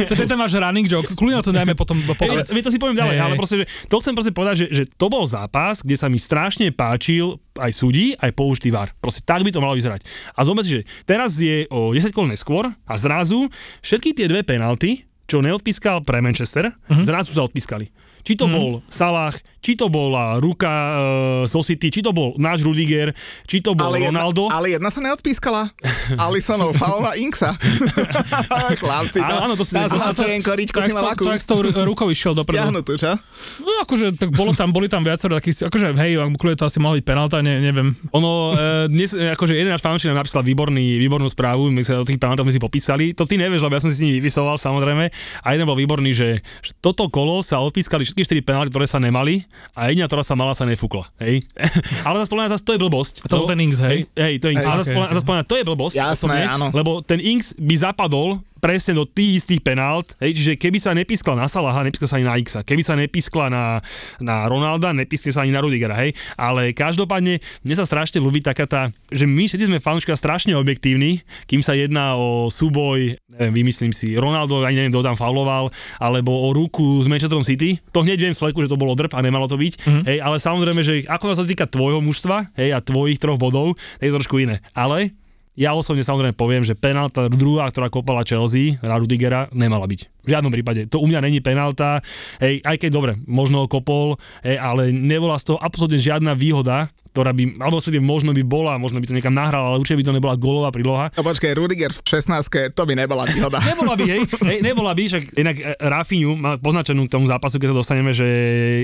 To je ten- váš running joke, kľudne to dajme potom Hej, povedz. ale to si poviem ďalej, Hej, ale hej. proste, že to chcem proste povedať, že, že to bol zápas, kde sa mi strašne páčil aj súdi, aj použitý VAR. Proste tak by to malo vyzerať. A zober že teraz je o 10 kol neskôr a zrazu všetky tie dve penalty, čo neodpískal pre Manchester, uh-huh. zrazu sa odpískali. Či to bol Salah, či to bola ruka uh, so City, či to bol náš Rudiger, či to bol Ale jedna, Ronaldo. ale jedna sa neodpískala. Alisonov faul na Inksa. Chlapci, Áno, áno, to si- tá to si- značujenko, ričko Tak lakú. tak s tou ru- rukou išiel dopredu. Stiahnutú, čo? No akože, tak bolo tam, boli tam viacero takých, akože hej, kľudne to asi mohla byť penálta, ne, neviem. Ono, e, dnes, e, akože jeden náš fanúšik nám napísal výborný, výbornú správu, my sa o tých penaltách sme si popísali, to ty nevieš, lebo ja som si s nimi vypisoval samozrejme, a jeden bol výborný, že, že toto kolo sa odpískali všetky 4 penalty, ktoré sa nemali a jediná, ktorá sa mala, sa nefúkla. Hej? ale zase podľa to je blbosť. A to bol ten Inks, hej? Hej, to je Inks. Hej, ale okej. zase to je blbosť. Jasné, osobne, áno. Lebo ten Inks by zapadol presne do tých istých penált, hej, čiže keby sa nepískla na Salaha, nepískla sa ani na Xa, keby sa nepískla na, na Ronalda, nepískla sa ani na Rudigera, hej, ale každopádne mne sa strašne ľúbi taká tá, že my všetci sme fanúška strašne objektívni, kým sa jedná o súboj, neviem, vymyslím si, Ronaldo, ani neviem, kto tam fauloval, alebo o ruku s Manchesterom City, to hneď viem sleku, že to bolo drp a nemalo to byť, mm-hmm. hej, ale samozrejme, že ako sa týka tvojho mužstva, hej, a tvojich troch bodov, to je trošku iné, ale ja osobne samozrejme poviem, že penálta druhá, ktorá kopala Chelsea, Rudigera, nemala byť. V žiadnom prípade. To u mňa není penálta, hej, aj keď dobre, možno ho kopol, hej, ale nebola z toho absolútne žiadna výhoda, ktorá by, alebo respektíve možno by bola, možno by to niekam nahral, ale určite by to nebola golová príloha. No počkej, Rudiger v 16 to by nebola výhoda. Nebola by, hej, hej nebola by, však inak e, Rafinhu má poznačenú k tomu zápasu, keď sa dostaneme, že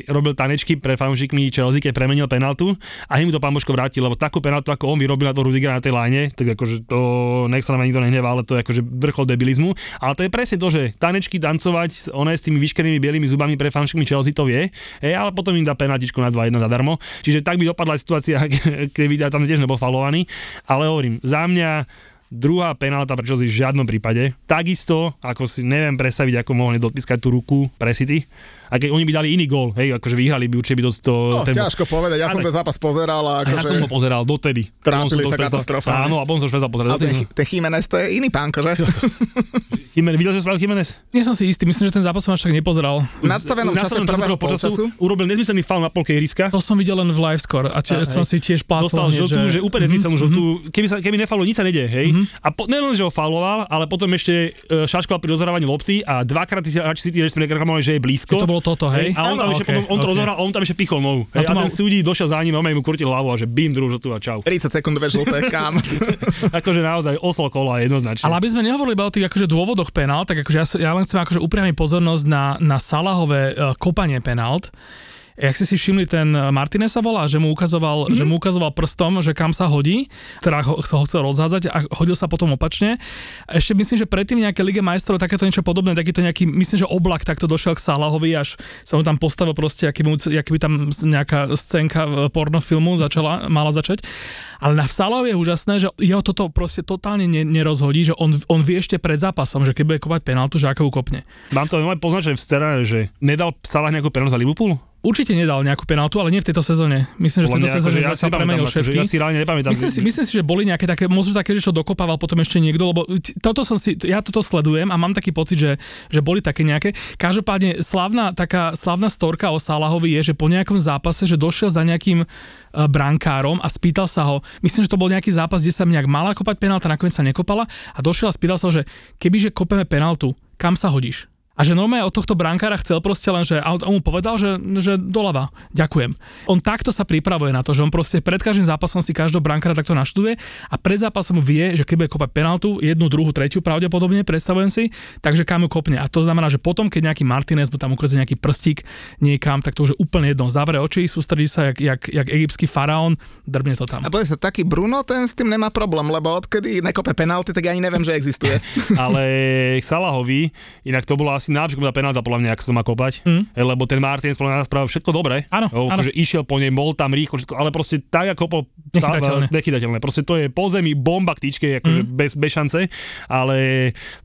robil tanečky pre fanúšikmi Chelsea, keď premenil penaltu a mu to pán Božko vrátil, lebo takú penaltu, ako on vyrobil na to Rudigera na tej line, tak akože to, nech sa na nikto nehnevá, ale to je akože vrchol debilizmu. Ale to je presne to, že tanečky tancovať, one s tými vyškerenými bielými zubami pre fanúšikmi Chelsea to vie, hej, ale potom im dá penaltičku na 2-1 zadarmo. Čiže tak by dopadla aj situácia, keby tam tiež nebol falovaný. Ale hovorím, za mňa druhá penálta pre Chelsea v žiadnom prípade. Takisto, ako si neviem predstaviť, ako mohli dopískať tú ruku pre City. A keď oni by dali iný gól, hej, akože vyhrali by určite by to... to No, ťažko povedať, ja A som tak- ten zápas pozeral a Ja som akože... ho pozeral dotedy. Trápili to sa katastrofálne. Áno, a potom som už prestal pozerať. Ale ten, ten Jiménez to je iný pánko, že? Jimenez, videl si spravil Jimenez? Nie som si istý, myslím, že ten zápas som až tak nepozeral. V nadstavenom čase nastavenom prvého počasu polčasu. urobil nezmyselný faul na polke ihriska. To som videl len v live score a tie, A, som hej. si tiež plácal Dostal žltú, že, úplne nezmyselnú žltú. Keby, sa, keby nefalo, nič sa nedie, hej. A po, nelen, že ho fauloval, ale potom ešte uh, šaškoval pri rozhrávaní lopty a dvakrát si hráči City reklamovali, že je blízko. Bolo toto, hej? A on tam ešte okej, potom, on to a on tam ešte pichol nohu. Hej, to a mal- ten súdi došiel za ním, a mu kurtil hlavu a že bim, druhú žltú a čau. 30 sekúnd, dve žlté, kam. akože naozaj oslo kola jednoznačne. Ale aby sme nehovorili iba o tých akože dôvodoch penál, tak akože ja, ja len chcem akože upriamiť pozornosť na, na Salahové uh, kopanie penált. Jak si si všimli, ten Martinez sa volá, že mu ukazoval, mm-hmm. že mu ukazoval prstom, že kam sa hodí, teda ho, ho chcel rozhádzať a hodil sa potom opačne. A ešte myslím, že predtým nejaké Lige majstrov takéto niečo podobné, takýto nejaký, myslím, že oblak takto došiel k Salahovi, až sa mu tam postavil proste, aký by, aký by tam nejaká scénka v pornofilmu začala, mala začať. Ale na Salahovi je úžasné, že jeho toto proste totálne ne, nerozhodí, že on, on vie ešte pred zápasom, že keď bude kopať penáltu, že ako ju kopne. Mám to veľmi poznačené v scenáre, že nedal Salah nejakú penáltu za Liverpool? Určite nedal nejakú penáltu, ale nie v tejto sezóne. Myslím, že v tejto mňa, sezóne akože ja si premenil akože všetky. ja si reálne nepamätám. Myslím si, myslím si, že boli nejaké také, možno také, že čo dokopával potom ešte niekto, lebo toto som si, ja toto sledujem a mám taký pocit, že, že boli také nejaké. Každopádne slavná, taká slavná storka o Salahovi je, že po nejakom zápase, že došiel za nejakým uh, brankárom a spýtal sa ho, myslím, že to bol nejaký zápas, kde sa nejak mala kopať penálta, nakoniec sa nekopala a došiel a spýtal sa ho, že kebyže kopeme penáltu, kam sa hodíš? A že normálne od tohto brankára chcel proste len, že a on mu povedal, že, že doľava, ďakujem. On takto sa pripravuje na to, že on proste pred každým zápasom si každého brankára takto naštuduje a pred zápasom vie, že keď bude kopať penaltu, jednu, druhú, tretiu pravdepodobne, predstavujem si, takže kam ju kopne. A to znamená, že potom, keď nejaký Martinez mu tam ukazuje nejaký prstík niekam, tak to už je úplne jedno. Zavre oči, sústredí sa jak, jak, jak egyptský faraón, drbne to tam. A povie sa, taký Bruno, ten s tým nemá problém, lebo odkedy nekope penalty, tak ja ani neviem, že existuje. ale k Salahovi, inak to bolo asi najlepšia tá penálta, podľa mňa, ak sa to má kopať, mm. lebo ten Martinez podľa mňa spravil všetko dobre. Áno, áno. Že išiel po nej, bol tam rýchlo, všetko, ale proste tak, ako kopol Nechytateľné. nechytateľné. Proste to je po zemi bomba k tyčke, akože mm. bez, bez šance, ale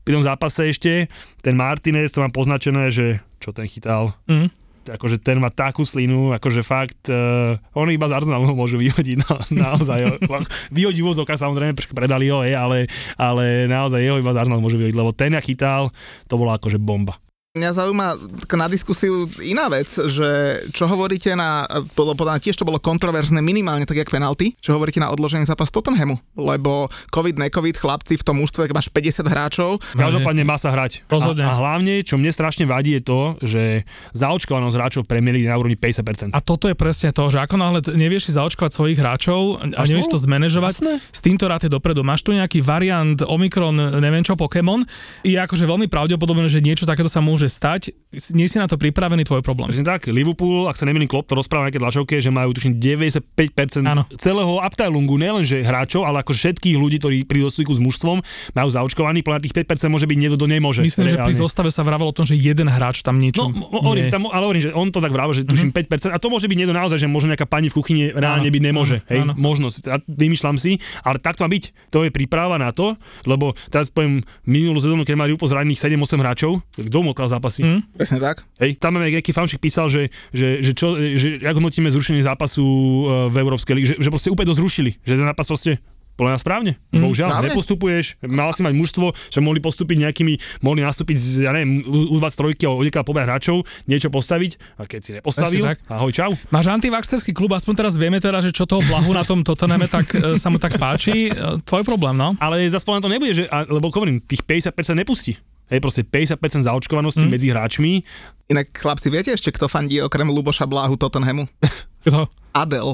pri tom zápase ešte ten Martinez, to mám poznačené, že čo ten chytal, Mm. Akože ten má takú slinu, akože fakt, uh, on iba z Arsenalu môžu vyhodiť, no, naozaj. vyhodí v úzokách, samozrejme, predali ho, je, ale, ale naozaj jeho iba z Arsenalu môžu vyhodiť, lebo ten, ja chytal, to bola akože bomba. Mňa zaujíma na diskusiu iná vec, že čo hovoríte na, bolo podľa mňa tiež to bolo kontroverzné minimálne tak jak penalty, čo hovoríte na odložený zápas Tottenhamu, lebo covid, necovid, chlapci v tom ústve, keď máš 50 hráčov, Každopádne má sa hrať. Rozhodne. A, a hlavne, čo mne strašne vadí, je to, že zaočkovanosť hráčov v Premier League na úrovni 50%. A toto je presne to, že ako náhle nevieš si zaočkovať svojich hráčov a Máš nevieš to zmanéžovať, Jasné. s týmto ráte dopredu. Máš tu nejaký variant Omikron, neviem čo, Pokémon, je akože veľmi pravdepodobné, že niečo takéto sa môže stať. Nie si na to pripravený, tvoj problém. Presne tak, Liverpool, ak sa nemýlim, Klopp to rozpráva nejaké tlačovke, že majú tuším 95% Áno. celého Abteilungu, nielenže hráčov, ale ako všetkých ľudí, ktorí prídu do styku s mužstvom, majú zaočkovaní, podľa tých 5% môže byť niekto, kto nemôže. Myslím, že pri reálne. zostave sa vravalo o tom, že jeden hráč tam niečo No, hovorím, tam, ale hovorím, že on to tak vravel, že tuším 5%, a to môže byť niekto naozaj, že možno nejaká pani v kuchyni reálne byť nemôže, áno, hej, áno. možnosť, ja vymýšľam si, ale tak to má byť, to je príprava na to, lebo teraz poviem, minulú sezónu, keď mali úplne zranených 7-8 hráčov, kto mu zápasy, Mm. presne tak. Hej, tam máme nejaký fanšik písal, že, že, že, čo, že jak hodnotíme zrušenie zápasu e, v Európskej lige, že, že proste úplne to zrušili, že ten zápas proste podľa mňa správne. Mm, Bohužiaľ, správne. nepostupuješ, mal si mať mužstvo, že mohli postúpiť nejakými, mohli nastúpiť z, ja neviem, U- U23 alebo odniekaľ pobrať hráčov, niečo postaviť a keď si nepostavil, tak. ahoj, čau. Máš antivaxerský klub, aspoň teraz vieme teda, že čo toho blahu na tom Tottenhame tak e, sa mu tak páči. E, Tvoj problém, no. Ale zase to nebude, že, a, lebo hovorím, tých 50% nepustí. Hej, proste 50% zaočkovanosti mm. medzi hráčmi. Inak chlapci, viete ešte, kto fandí okrem Luboša Bláhu Tottenhamu? Kto? Adel.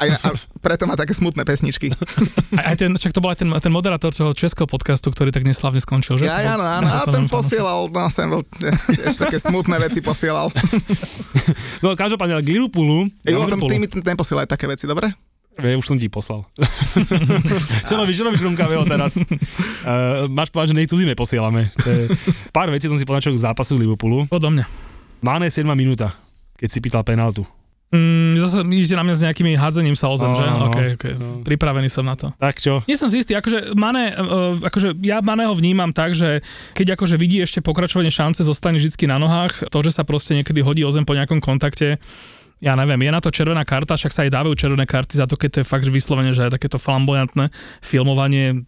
A, a preto má také smutné pesničky. Aj, aj ten, však to bol aj ten, ten moderátor toho českého podcastu, ktorý tak neslavne skončil, že? Ja, To bol- áno. A ten posielal, no sem bol, tiež také smutné veci posielal. No každopádne, ale k Liverpoolu, Ej, k o tom Liverpoolu- ty mi neposielaj také veci, dobre? Ja už som ti poslal. čo robíš, čo robíš Rumkavého teraz? Uh, máš povedať, že nej cudzíme posielame. To je, pár vecí som si povedal k zápasu Liverpoolu. Odo mňa. Máne 7 minúta, keď si pýtal penaltu. Mm, zase idete na mňa s nejakými hádzením sa o zem, že? Áno, Okay, okay. no. Pripravený som na to. Tak čo? Nie som si istý, akože, Mane, uh, akože ja Maného vnímam tak, že keď akože vidí ešte pokračovanie šance, zostane vždy na nohách, to, že sa proste niekedy hodí o zem po nejakom kontakte, ja neviem, je na to červená karta, však sa aj dávajú červené karty za to, keď to je fakt vyslovene, že je takéto flamboyantné filmovanie,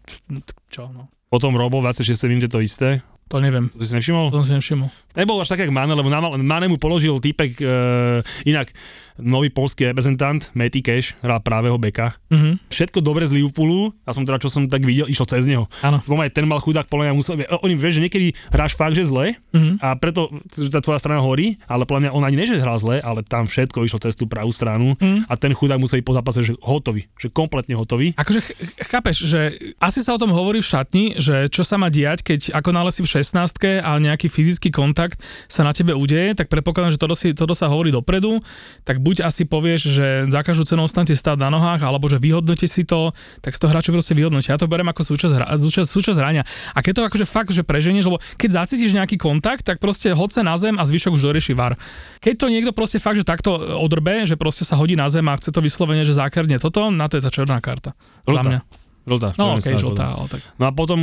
čo no, Potom Robo v 26. minúte to isté. to neviem, To si nevšimol? to som si nevšimol. Nebol až tak, jak Mane, lebo Mane mu položil týpek, uh, inak nový polský reprezentant, Matty Cash, hral pravého beka. Mhm. Všetko dobre z Liverpoolu, ja som teda, čo som tak videl, išlo cez neho. Áno. Aj ten mal chudák, podľa mňa musel, oni vieš, že niekedy hráš fakt, že zle Mhm. a preto že tá tvoja strana horí, ale podľa mňa on ani ne, že hral zle, ale tam všetko išlo cez tú pravú stranu Mhm. a ten chudák musel byť po zápase, že hotový, že kompletne hotový. Akože ch- chápeš, že asi sa o tom hovorí v šatni, že čo sa má diať, keď ako nále si v 16 a nejaký fyzický kontakt sa na tebe udeje, tak predpokladám, že toto, si, toto sa hovorí dopredu, tak buď asi povieš, že za každú cenu ostanete stáť na nohách, alebo že vyhodnote si to, tak z toho hráča proste vyhodnotia. Ja to berem ako súčasť, hra, súčasť, súčasť hrania. A keď to akože fakt, že preženieš, lebo keď zacítiš nejaký kontakt, tak proste hoď sa na zem a zvyšok už dorieši var. Keď to niekto proste fakt, že takto odrbe, že proste sa hodí na zem a chce to vyslovene, že zákerne toto, na to je tá černá karta. Za Žltá. mňa. Žltá, No strana, žltá, ale tak. No a potom,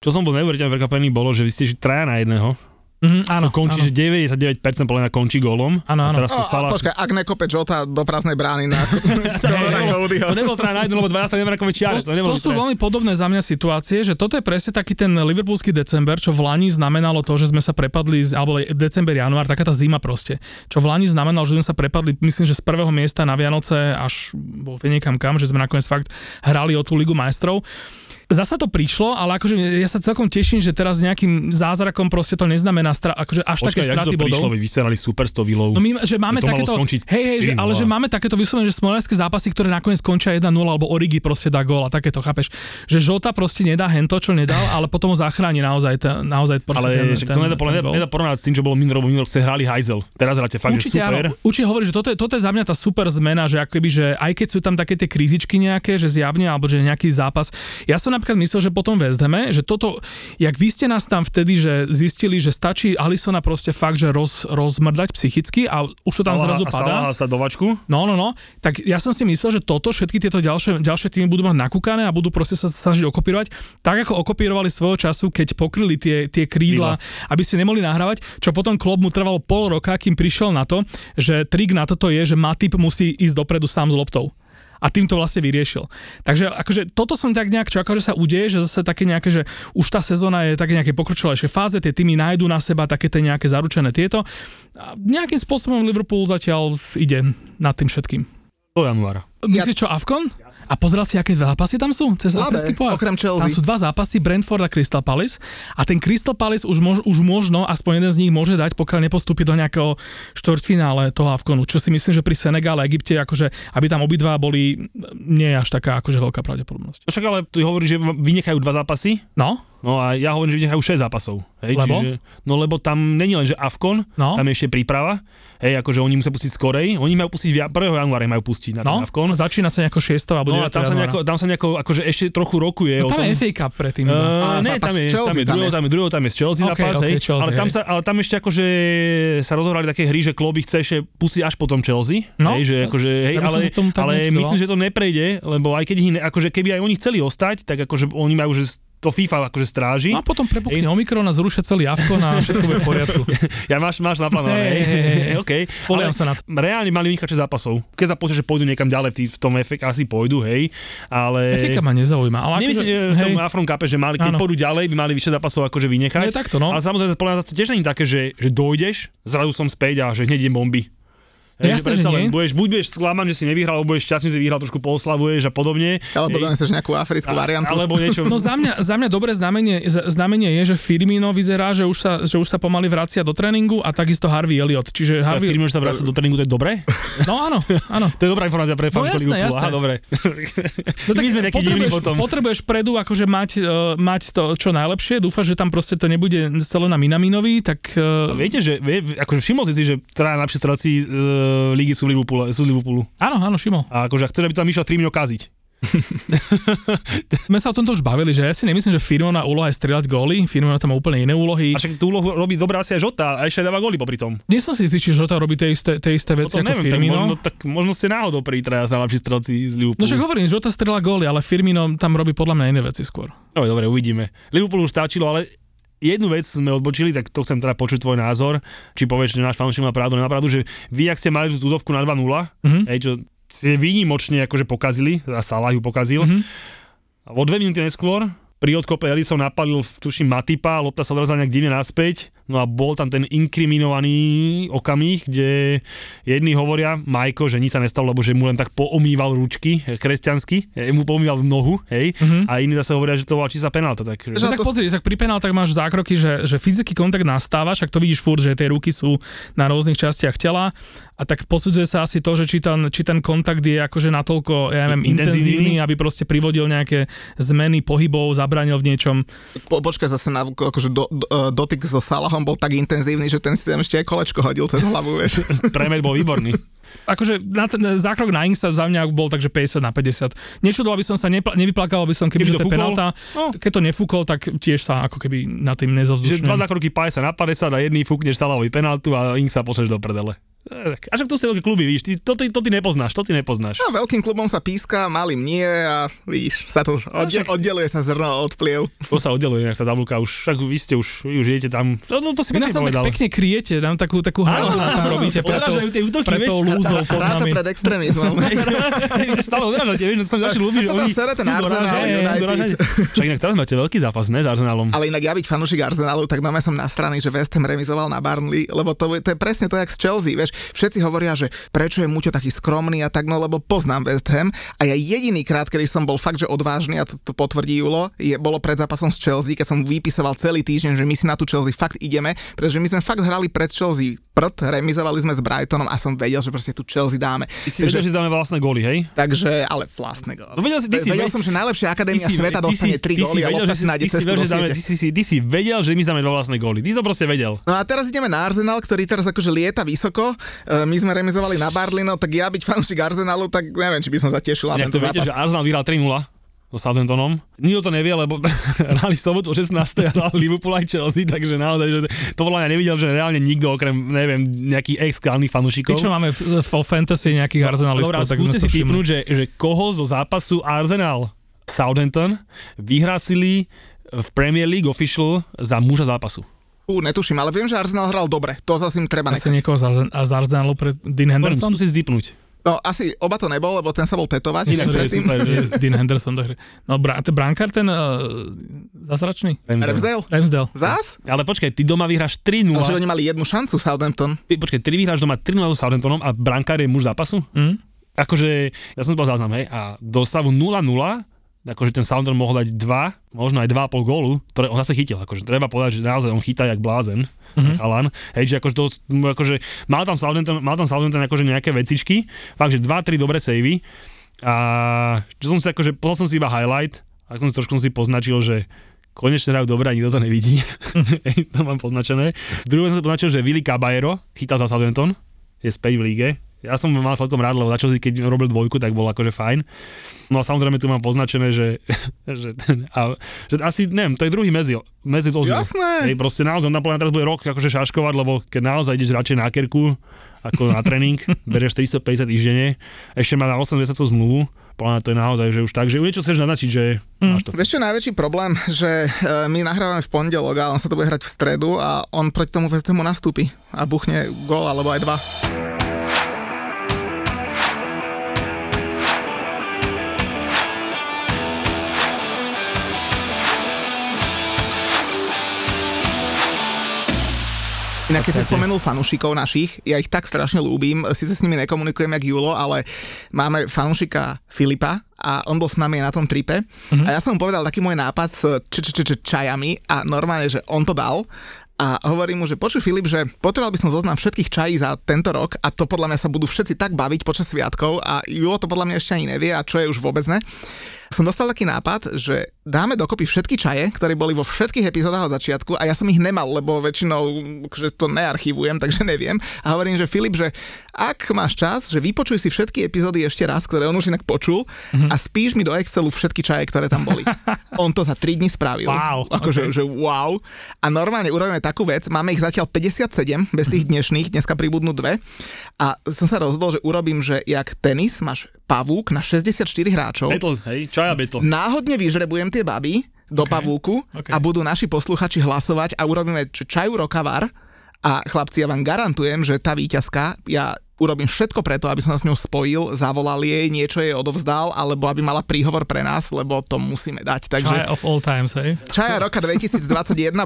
čo som bol neuveriteľne prekvapený, bolo, že vy ste traja na jedného. Mhm, áno, Končí, áno. že 99% podľa mňa končí gólom. Áno, A áno. teraz to No, a Salah... počkaj, ak nekope Jota do prázdnej brány na, to, nebolo, to nebolo traja na lebo 12 nevrakové čiare. To, To, sú veľmi podobné za mňa situácie, že toto je presne taký ten liverpoolský december, čo v Lani znamenalo to, že sme sa prepadli, z- alebo december, január, taká tá zima proste. Čo v Lani znamenalo, že sme sa prepadli, myslím, že z prvého miesta na Vianoce až bol niekam kam, že sme nakoniec fakt hrali o tú Ligu majstrov. Zasa to prišlo, ale akože ja sa celkom teším, že teraz nejakým zázrakom proste to neznamená stra- akože až také Počkaj, jak straty to prišlo, bodov. vy vyserali super s tou vilou. No my, že máme to takéto, hej, hej, že, 4:0. ale že máme takéto vyslovené, že smolenské zápasy, ktoré nakoniec skončia 1-0, alebo Origi proste dá gól a takéto, chápeš? Že Žota proste nedá hento, čo nedal, ale potom ho zachráni naozaj, ten, naozaj proste ale ten, ten, to nedá, ten nedá, porovnať s tým, čo bolo minulý rok, minulý ste hrali hajzel. Teraz hráte fakt, Určite, že super. áno, určite hovorí, že toto je, toto je za mňa tá super zmena, že akoby, že aj keď sú tam také tie krízičky nejaké, že zjavne, alebo že nejaký zápas. Ja som napríklad myslel, že potom West Hame, že toto, jak vy ste nás tam vtedy, že zistili, že stačí Alisona proste fakt, že roz, rozmrdať psychicky a už to tam Salaha- zrazu padá. Sa do vačku. No, no, no. Tak ja som si myslel, že toto, všetky tieto ďalšie, ďalšie týmy budú mať nakúkané a budú proste sa snažiť okopírovať, tak ako okopírovali svojho času, keď pokryli tie, tie krídla, aby si nemohli nahrávať, čo potom klub mu trvalo pol roka, kým prišiel na to, že trik na toto je, že Matip musí ísť dopredu sám s loptou. A tým to vlastne vyriešil. Takže akože toto som tak nejak čakal, že sa udeje, že zase také nejaké, že už tá sezóna je také nejaké pokročilejšie fáze, tie týmy nájdú na seba také tie nejaké zaručené tieto. A nejakým spôsobom Liverpool zatiaľ ide nad tým všetkým. Do januára. Myslíš čo, Avkon? A pozrel si, aké zápasy tam sú? Cez africký pohár? okrem Chelsea. Tam sú dva zápasy, Brentford a Crystal Palace. A ten Crystal Palace už, mož, už možno, aspoň jeden z nich môže dať, pokiaľ nepostúpi do nejakého štvrťfinále toho Avkonu. Čo si myslím, že pri Senegále a Egypte, akože, aby tam obidva boli, nie je až taká akože veľká pravdepodobnosť. No Však ale ty hovoríš, že vynechajú dva zápasy, No, no a ja hovorím, že vynechajú 6 zápasov. Hej, Lebo? Čiže, no lebo tam není len, že Avkon, No. tam je ešte príprava, hej, akože oni musia pustiť skorej, oni majú pustiť, via- 1. januára majú pustiť na no, začína sa nejako 6. alebo No a 9. tam sa, nejako, tam sa nejako, akože ešte trochu rokuje No, o tam tom. je FA Cup predtým. Uh, A ne, tam je, Chelsea tam je, tam druhého, je. tam je, druhého, tam je z Chelsea Ok, zápas, ok, hej, Chelsea, ale, tam sa, ale tam ešte akože sa rozohrali také hry, že Kloby chce ešte pustiť až potom Chelsea, No, hej, že akože, hej, ale, ale myslím, že to neprejde, lebo aj keď ich, akože keby aj oni chceli ostať, tak akože oni majú, že to FIFA akože stráži. No a potom prepukne Omikron a zrušia celý Avkon a všetko bude v poriadku. Ja máš, máš naplánované, Hej, hej, hej, hej, hej. OK. Spolieham Ale sa na to. Reálne mali vynikať 6 zápasov. Keď sa pozrie, že pôjdu niekam ďalej v, tý, v tom efekt, asi pôjdu, hej, ale... Cup ma nezaujíma. Ale Nemyslím, akože, že v tom hej, Afron Cupe, že mali, keď pôjdu ďalej, by mali vyššie zápasov akože vynechať. Je takto, no. Ale samozrejme, podľa mňa to tiež nie je také, že, že dojdeš, zrazu som späť a že hneď idem bomby. No Hej, jasné, predsa že len nie. budeš, buď budeš sklamaný, že si nevyhral, alebo budeš šťastný, že si vyhral, trošku pooslavuješ a podobne. Alebo doneseš nejakú africkú A- variantu. Alebo niečo. No za mňa, za mňa dobré znamenie, znamenie je, že Firmino vyzerá, že už, sa, že už sa pomaly vracia do tréningu a takisto Harvey Elliot. Čiže Harvey... Harvey... Firmy, že sa vráca do tréningu, to je dobré? No áno, áno. To je dobrá informácia pre fanúšikov jasné, Liverpoolu. Aha, jasné. dobre. No My sme nejakí divní potrebuješ, potom. potrebuješ predu akože mať, uh, mať to čo najlepšie, dúfaš, že tam proste to nebude celé na Minaminovi, tak uh, Viete, že vie, akože všimol si si, že traja najlepší strelci uh, lígy sú v Liverpoolu, sú v áno, áno, Šimo. A akože chceš, aby tam išiel Firmino kaziť. My sa o tomto už bavili, že ja si nemyslím, že Firmino úloha je strieľať góly, Firmino tam má úplne iné úlohy. A však tú úlohu robí dobrá asi aj Žota a ešte dáva góly popri tom. Nie som si istý, či Žota robí tie isté, tie isté veci ako neviem, tak Firmino. možno, tak možno ste náhodou pri traja najlepší strelci z Liverpoolu. No však hovorím, Žota strieľa góly, ale Firmino tam robí podľa mňa iné veci skôr. No dobre, uvidíme. Liverpoolu už stačilo, ale jednu vec sme odbočili, tak to chcem teda počuť tvoj názor, či povieš, že náš fanúšik má pravdu, nemá pravdu, že vy, ak ste mali tú túzovku na 2-0, Mhm. hej, čo ste výnimočne akože pokazili, a Salah ju pokazil, Mhm. a o dve minúty neskôr pri odkope Ellison napadil, tuším, Matipa, lopta sa odrazila nejak divne naspäť, no a bol tam ten inkriminovaný okamih, kde jedni hovoria, Majko, že nič sa nestalo, lebo že mu len tak poomýval ručky, eh, kresťansky, eh, mu poomýval nohu, hej, Mhm. a iní zase hovoria, že to bola čistá penálta, tak... No Že tak to- pozri, tak pri penáltach máš zákroky, že, že fyzický kontakt nastáva, však to vidíš furt, že tie ruky sú na rôznych častiach tela a tak posudzuje sa asi to, že či ten, či ten kontakt je akože natoľko, ja neviem, Intenzívny? intenzívny, aby proste privodil nejaké zmeny pohybov, zabránil v niečom. Po, počkaj zase na akože do, do, dotyk so Salahom bol tak intenzívny, že ten si tam ešte aj kolečko hodil cez hlavu, vieš. Premer bol výborný. Akože na ten zákrok na Ingsa za mňa bol takže 50 na 50. Nečudoval by som sa, nepla- nevyplakal by som, keby, Keby že to to je fúkol? penálta. No. Keď to nefúkol, tak tiež sa ako keby na tým Že nezazdušňujem. dva zákroky 50 na 50 a jedný fúkneš Salahovi penaltu a Ink sa pošleš do prdele. A však tu sú veľké kluby, víš, ty, to, ty, to ty nepoznáš, to ty nepoznáš. No, veľkým klubom sa píska, malým nie a vidíš, sa to odde, oddeluje sa zrno od pliev. To sa oddeluje inak tá tabulka, už, však vy ste už, vy už idete tam, no, no to si Vy pekne nás tam tak pekne kryjete, nám takú, takú hru tam robíte pre tou, Odrážajú tie útoky, pre vieš? tou lúzou pod nami. pred extrémizmom. Vy to stále odrážate, vieš, že som začal ľúbiť, že sa tam oni sere ten Arsenal, United. Však inak teraz máte veľký zápas, ne, s Arsenalom. Ale inak ja byť fanúšik Arsenalu, tak máme som na strany, že West Ham remizoval na Burnley, lebo to, to je presne to, jak z Chelsea, vieš. Všetci hovoria, že prečo je Muťo taký skromný a tak, no lebo poznám West Ham a ja jediný krát, kedy som bol fakt, že odvážny a to, to potvrdí Julo, je, bolo pred zápasom s Chelsea, keď som vypisoval celý týždeň, že my si na tú Chelsea fakt ideme, pretože my sme fakt hrali pred Chelsea prd, remizovali sme s Brightonom a som vedel, že proste tu Chelsea dáme. Ty si vedel, že dáme vlastné góly, hej? Takže, ale vlastné góly. No vedel si, ty si, vedel ve- som, že najlepšia akadémia si- sveta dostane 3 ty si góly a že si nájde cestu vedel, dáme- ty si- Ty si vedel, že my dáme dva vlastné góly. Ty si to proste vedel. No a teraz ideme na Arsenal, ktorý teraz akože lieta vysoko. E, My sme remizovali na Barlino, tak ja byť fanúšik Arsenalu, tak neviem, či by som sa tešil na Inak tento to viete, že. Arsenal vyhral 3-0 so Southamptonom. Nikto to nevie, lebo hrali sobotu o 16. a hrali Liverpool aj Chelsea, takže naozaj, že to podľa mňa nevidel, že reálne nikto okrem, neviem, nejakých My fanúšikov. čo máme v, v fantasy nejakých arsenalistov, Dobrá, tak sme skúste si typnúť, že, že koho zo zápasu Arsenal Southampton vyhrásili v Premier League official za muža zápasu. Fú, netuším, ale viem, že Arsenal hral dobre. To zase im treba Asi nechať. niekoho z, Arsenalu pred Dean Henderson? skúsi zdipnúť. No asi oba to nebol, lebo ten sa bol tetovať. Inak to je super. Je Dean Henderson. Tak... No, bra, ten brankár, ten uh, zázračný? Ramsdale? Ramsdale. Zás? Ale počkaj, ty doma vyhráš 3-0. Ale že oni mali jednu šancu, Southampton. Ty, počkaj, ty vyhráš doma 3-0 so Southamptonom a brankár je muž zápasu? Mm? Akože, ja som zbal záznam, hej, a do stavu 0-0, akože ten Southampton mohol dať 2, možno aj 2,5 gólu, ktoré on zase chytil. Akože treba povedať, že naozaj on chytá jak blázen, mm-hmm. chalan. Hej, že akože, to, akože mal tam Southampton, mal tam Southampton akože nejaké vecičky, fakt, že 2-3 dobré savey. A čo som si akože, pozal som si iba highlight, a som si trošku som si poznačil, že konečne hrajú dobre a nikto to nevidí. Hej, to mám poznačené. Druhé som si poznačil, že Willy Caballero chytal za Southampton, je späť v líge. Ja som mal celkom rád, lebo začal keď robil dvojku, tak bol akože fajn. No a samozrejme tu mám poznačené, že, že, a, že asi, neviem, to je druhý medzi, medzi to Jasné. Hej, proste naozaj, tam teraz bude rok akože šaškovať, lebo keď naozaj ideš radšej na kerku, ako na tréning, berieš 350 týždenne, ešte má na 8 mesiacov zmluvu, podľa to je naozaj, že už tak, že niečo chceš naznačiť, že máš to. Vieš čo, najväčší problém, že e, my nahrávame v pondelok a on sa to bude hrať v stredu a on proti tomu West Hamu nastúpi a buchne gól alebo aj dva. Inak keď si spomenul fanúšikov našich, ja ich tak strašne ľúbim, síce s nimi nekomunikujem jak Julo, ale máme fanúšika Filipa a on bol s nami na tom tripe. A ja som mu povedal taký môj nápad s č- č- č- č- čajami a normálne, že on to dal. A hovorím mu, že počuj Filip, že potreboval by som zoznam všetkých čají za tento rok a to podľa mňa sa budú všetci tak baviť počas sviatkov a Julo to podľa mňa ešte ani nevie a čo je už vôbec ne. Som dostal taký nápad, že dáme dokopy všetky čaje, ktoré boli vo všetkých epizódach od začiatku a ja som ich nemal, lebo väčšinou že to nearchívujem, takže neviem. A hovorím, že Filip, že ak máš čas, že vypočuj si všetky epizódy ešte raz, ktoré on už inak počul Mhm. a spíš mi do Excelu všetky čaje, ktoré tam boli. on to za 3 dní spravil. Wow, Akože, okay. že wow. A normálne urobíme takú vec, máme ich zatiaľ 57, bez Mhm. tých dnešných, dneska pribudnú dve. A som sa rozhodol, že urobím, že jak tenis, máš pavúk na 64 hráčov. Battle, hej, čaja battle. Náhodne vyžrebujem tie baby do Ok, pavúku ok. a budú naši posluchači hlasovať a urobíme čaju rokavar a chlapci, ja vám garantujem, že tá víťazka, ja urobím všetko preto, aby som sa s ňou spojil, zavolal jej, niečo jej odovzdal, alebo aby mala príhovor pre nás, lebo to musíme dať. Takže Try of all times, hej? Čaja roka 2021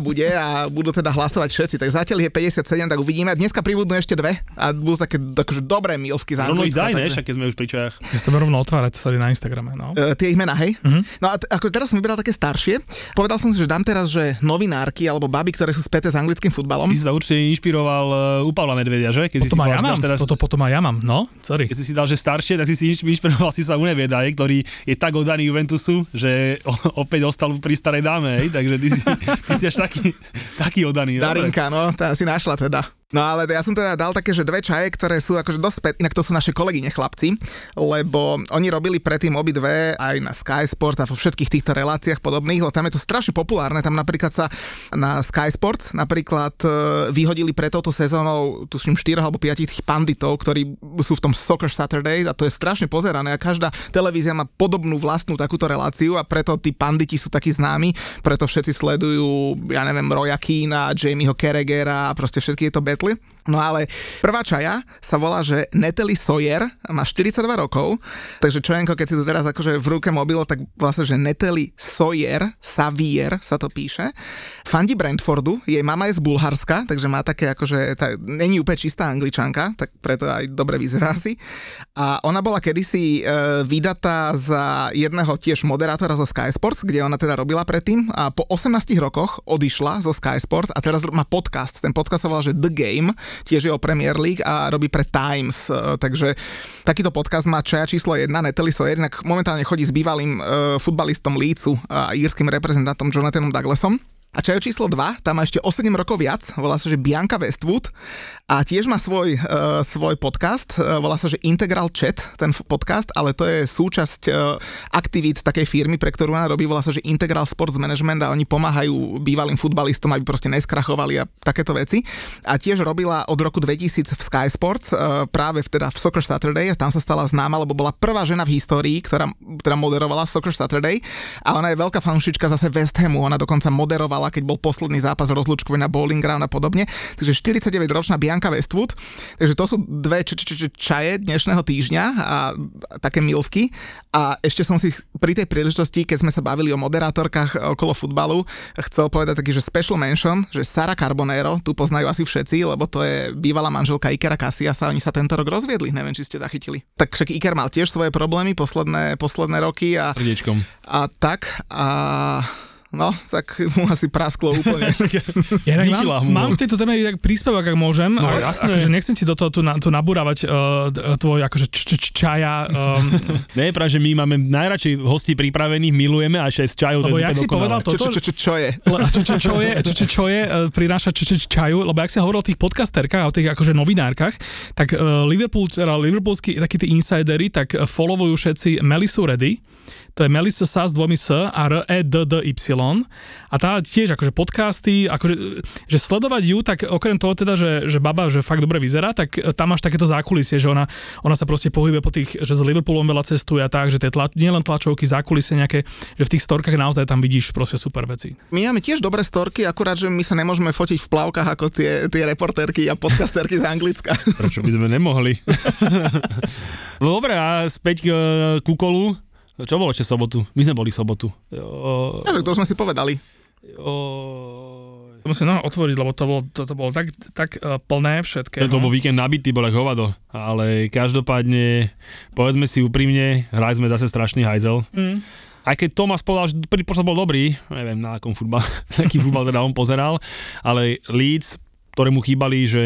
bude a budú teda hlasovať všetci. Tak zatiaľ je 57, tak uvidíme. Dneska pribudnú ešte dve a budú také akože dobré milvky za Rovno ich Anglicka. daj, ne, takže- však keď sme už pri čajach. Ja si to rovno otvárať, sorry, na Instagrame, no. E, tie ich mená, hej? Mhm. Mm-hmm. No a t- ako teraz som vybral také staršie. Povedal som si, že dám teraz, že novinárky alebo baby, ktoré sú späté s anglickým futbalom. Ty si sa určite inšpiroval uh, u Pavla Nedvedia, že? Keď si si Potom aj ja mám, teraz, toto potom aj ja mám, no, sorry. keď si si dal, že staršie, tak si si inš- inšpiroval si sa u Nevieda, hej, ktorý je tak oddaný Juventusu, že o, opäť ostal pri starej dáme, hej, takže ty si, ty si až taký, taký oddaný. dobre. Darinka, no, tá si našla teda. No ale ja som teda dal také, že dve čaje, ktoré sú akože dosť späť, inak to sú naše kolegyne chlapci, lebo oni robili predtým obidve aj na Sky Sports a vo všetkých týchto reláciách podobných, lebo tam je to strašne populárne, tam napríklad sa na Sky Sports napríklad e, vyhodili pre touto sezónou, tuším 4 alebo 5 tých panditov, ktorí sú v tom Soccer Saturday a to je strašne pozerané a každá televízia má podobnú vlastnú takúto reláciu a preto tí panditi sú takí známi, preto všetci sledujú, ja neviem, Roya Keena, Jamieho Carragera a proste všetky tieto correctly No ale prvá čaja sa volá, že Natalie Sawyer, má 42 rokov, takže čojenko, keď si to teraz akože v ruke mobil, tak vlastne, že Natalie Sawyer, Savier sa to píše. Fandi Brentfordu, jej mama je z Bulharska, takže má také akože, tá, není úplne čistá angličanka, tak preto aj dobre vyzerá si. A ona bola kedysi e, vydatá za jedného tiež moderátora zo Sky Sports, kde ona teda robila predtým a po 18 rokoch odišla zo Sky Sports a teraz má podcast. Ten podcast sa volá, že The Game, tiež je o Premier League a robí pre Times, e, takže takýto podcast má čaja číslo 1, Natalie Sawyer, inak momentálne chodí s bývalým e, futbalistom Leedsu a írským reprezentantom Jonathanom Douglasom. A čajo číslo 2, tam má ešte o 7 rokov viac, volá sa, že Bianca Westwood. A tiež má svoj, uh, svoj podcast, uh, volá sa, že Integral Chat, ten podcast, ale to je súčasť uh, aktivít takej firmy, pre ktorú ona robí, volá sa, že Integral Sports Management a oni pomáhajú bývalým futbalistom, aby proste neskrachovali a takéto veci. A tiež robila od roku 2000 v Sky Sports, uh, práve v, teda v Soccer Saturday. A tam sa stala známa, lebo bola prvá žena v histórii, ktorá teda moderovala Soccer Saturday a ona je veľká fanúšička zase West Hamu, ona dokonca moderovala keď bol posledný zápas rozlúčkový na bowling ground a podobne. Takže 49-ročná Bianca Westwood. Takže to sú dve č- č- č- čaje dnešného týždňa a také milvky. A ešte som si pri tej príležitosti, keď sme sa bavili o moderátorkách okolo futbalu, chcel povedať taký, že special mention, že Sara Carbonero, tu poznajú asi všetci, lebo to je bývalá manželka Ikera Casiasa, oni sa tento rok rozviedli, neviem, či ste zachytili. Tak však Iker mal tiež svoje problémy posledné, posledné roky a, Srdiečkom. a tak a No, tak mu asi prasklo úplne. Ja mám, mu. mám k tejto téme tak príspevok, ak môžem. No, A- jasné. Akože nechcem ti do toho tu, na, tu nabúravať uh, tvoj akože č, č, č, čaja. Um, Nie je pravda, že my máme najradšej hostí pripravených, milujeme a aj s čajou. Lebo jak si povedal Čo, toto, čo, čo, čo, čo je? Čo, čo, čo je, čo, čo, čo je, e, prináša čo, čo, čo, čaju, lebo ak sa hovoril o tých podcasterkách a o tých akože novinárkach, tak uh, Liverpool, teda liverpoolskí takí tí insidery, tak uh, followujú všetci Melisu Reddy, to je Melissa Sa s dvomi S a R E D D Y a tá tiež akože podcasty, akože, e, že sledovať ju, tak okrem toho teda, že, že baba, že fakt dobre vyzerá, tak e, tam máš takéto zákulisie, že ona, ona sa proste pohybuje po tých, že s Liverpoolom veľa cestuje a tak, že tie tlač, nielen tlačovky, zákulisie nejaké, že v tých storkách naozaj tam vidíš proste super veci. My máme tiež dobré storky, akurát, že my sa nemôžeme fotiť v plavkách ako tie, tie reportérky a podcasterky z Anglicka. Prečo by sme nemohli? Dobre, a späť k, ku kolu. Čo bolo ešte sobotu? My sme boli sobotu. Jo, Takže to už sme si povedali. jo, To musím no, otvoriť, lebo to bolo, to, to bolo tak, tak uh, plné všetkého. to bol víkend nabitý, bol hovado. Ale každopádne, povedzme si úprimne, hrali sme zase strašný hajzel. Mm. Aj keď Tomas povedal, že prvý počas bol dobrý, neviem na akom futbal, aký futbal teda on pozeral, ale Leeds, ktorému chýbali, že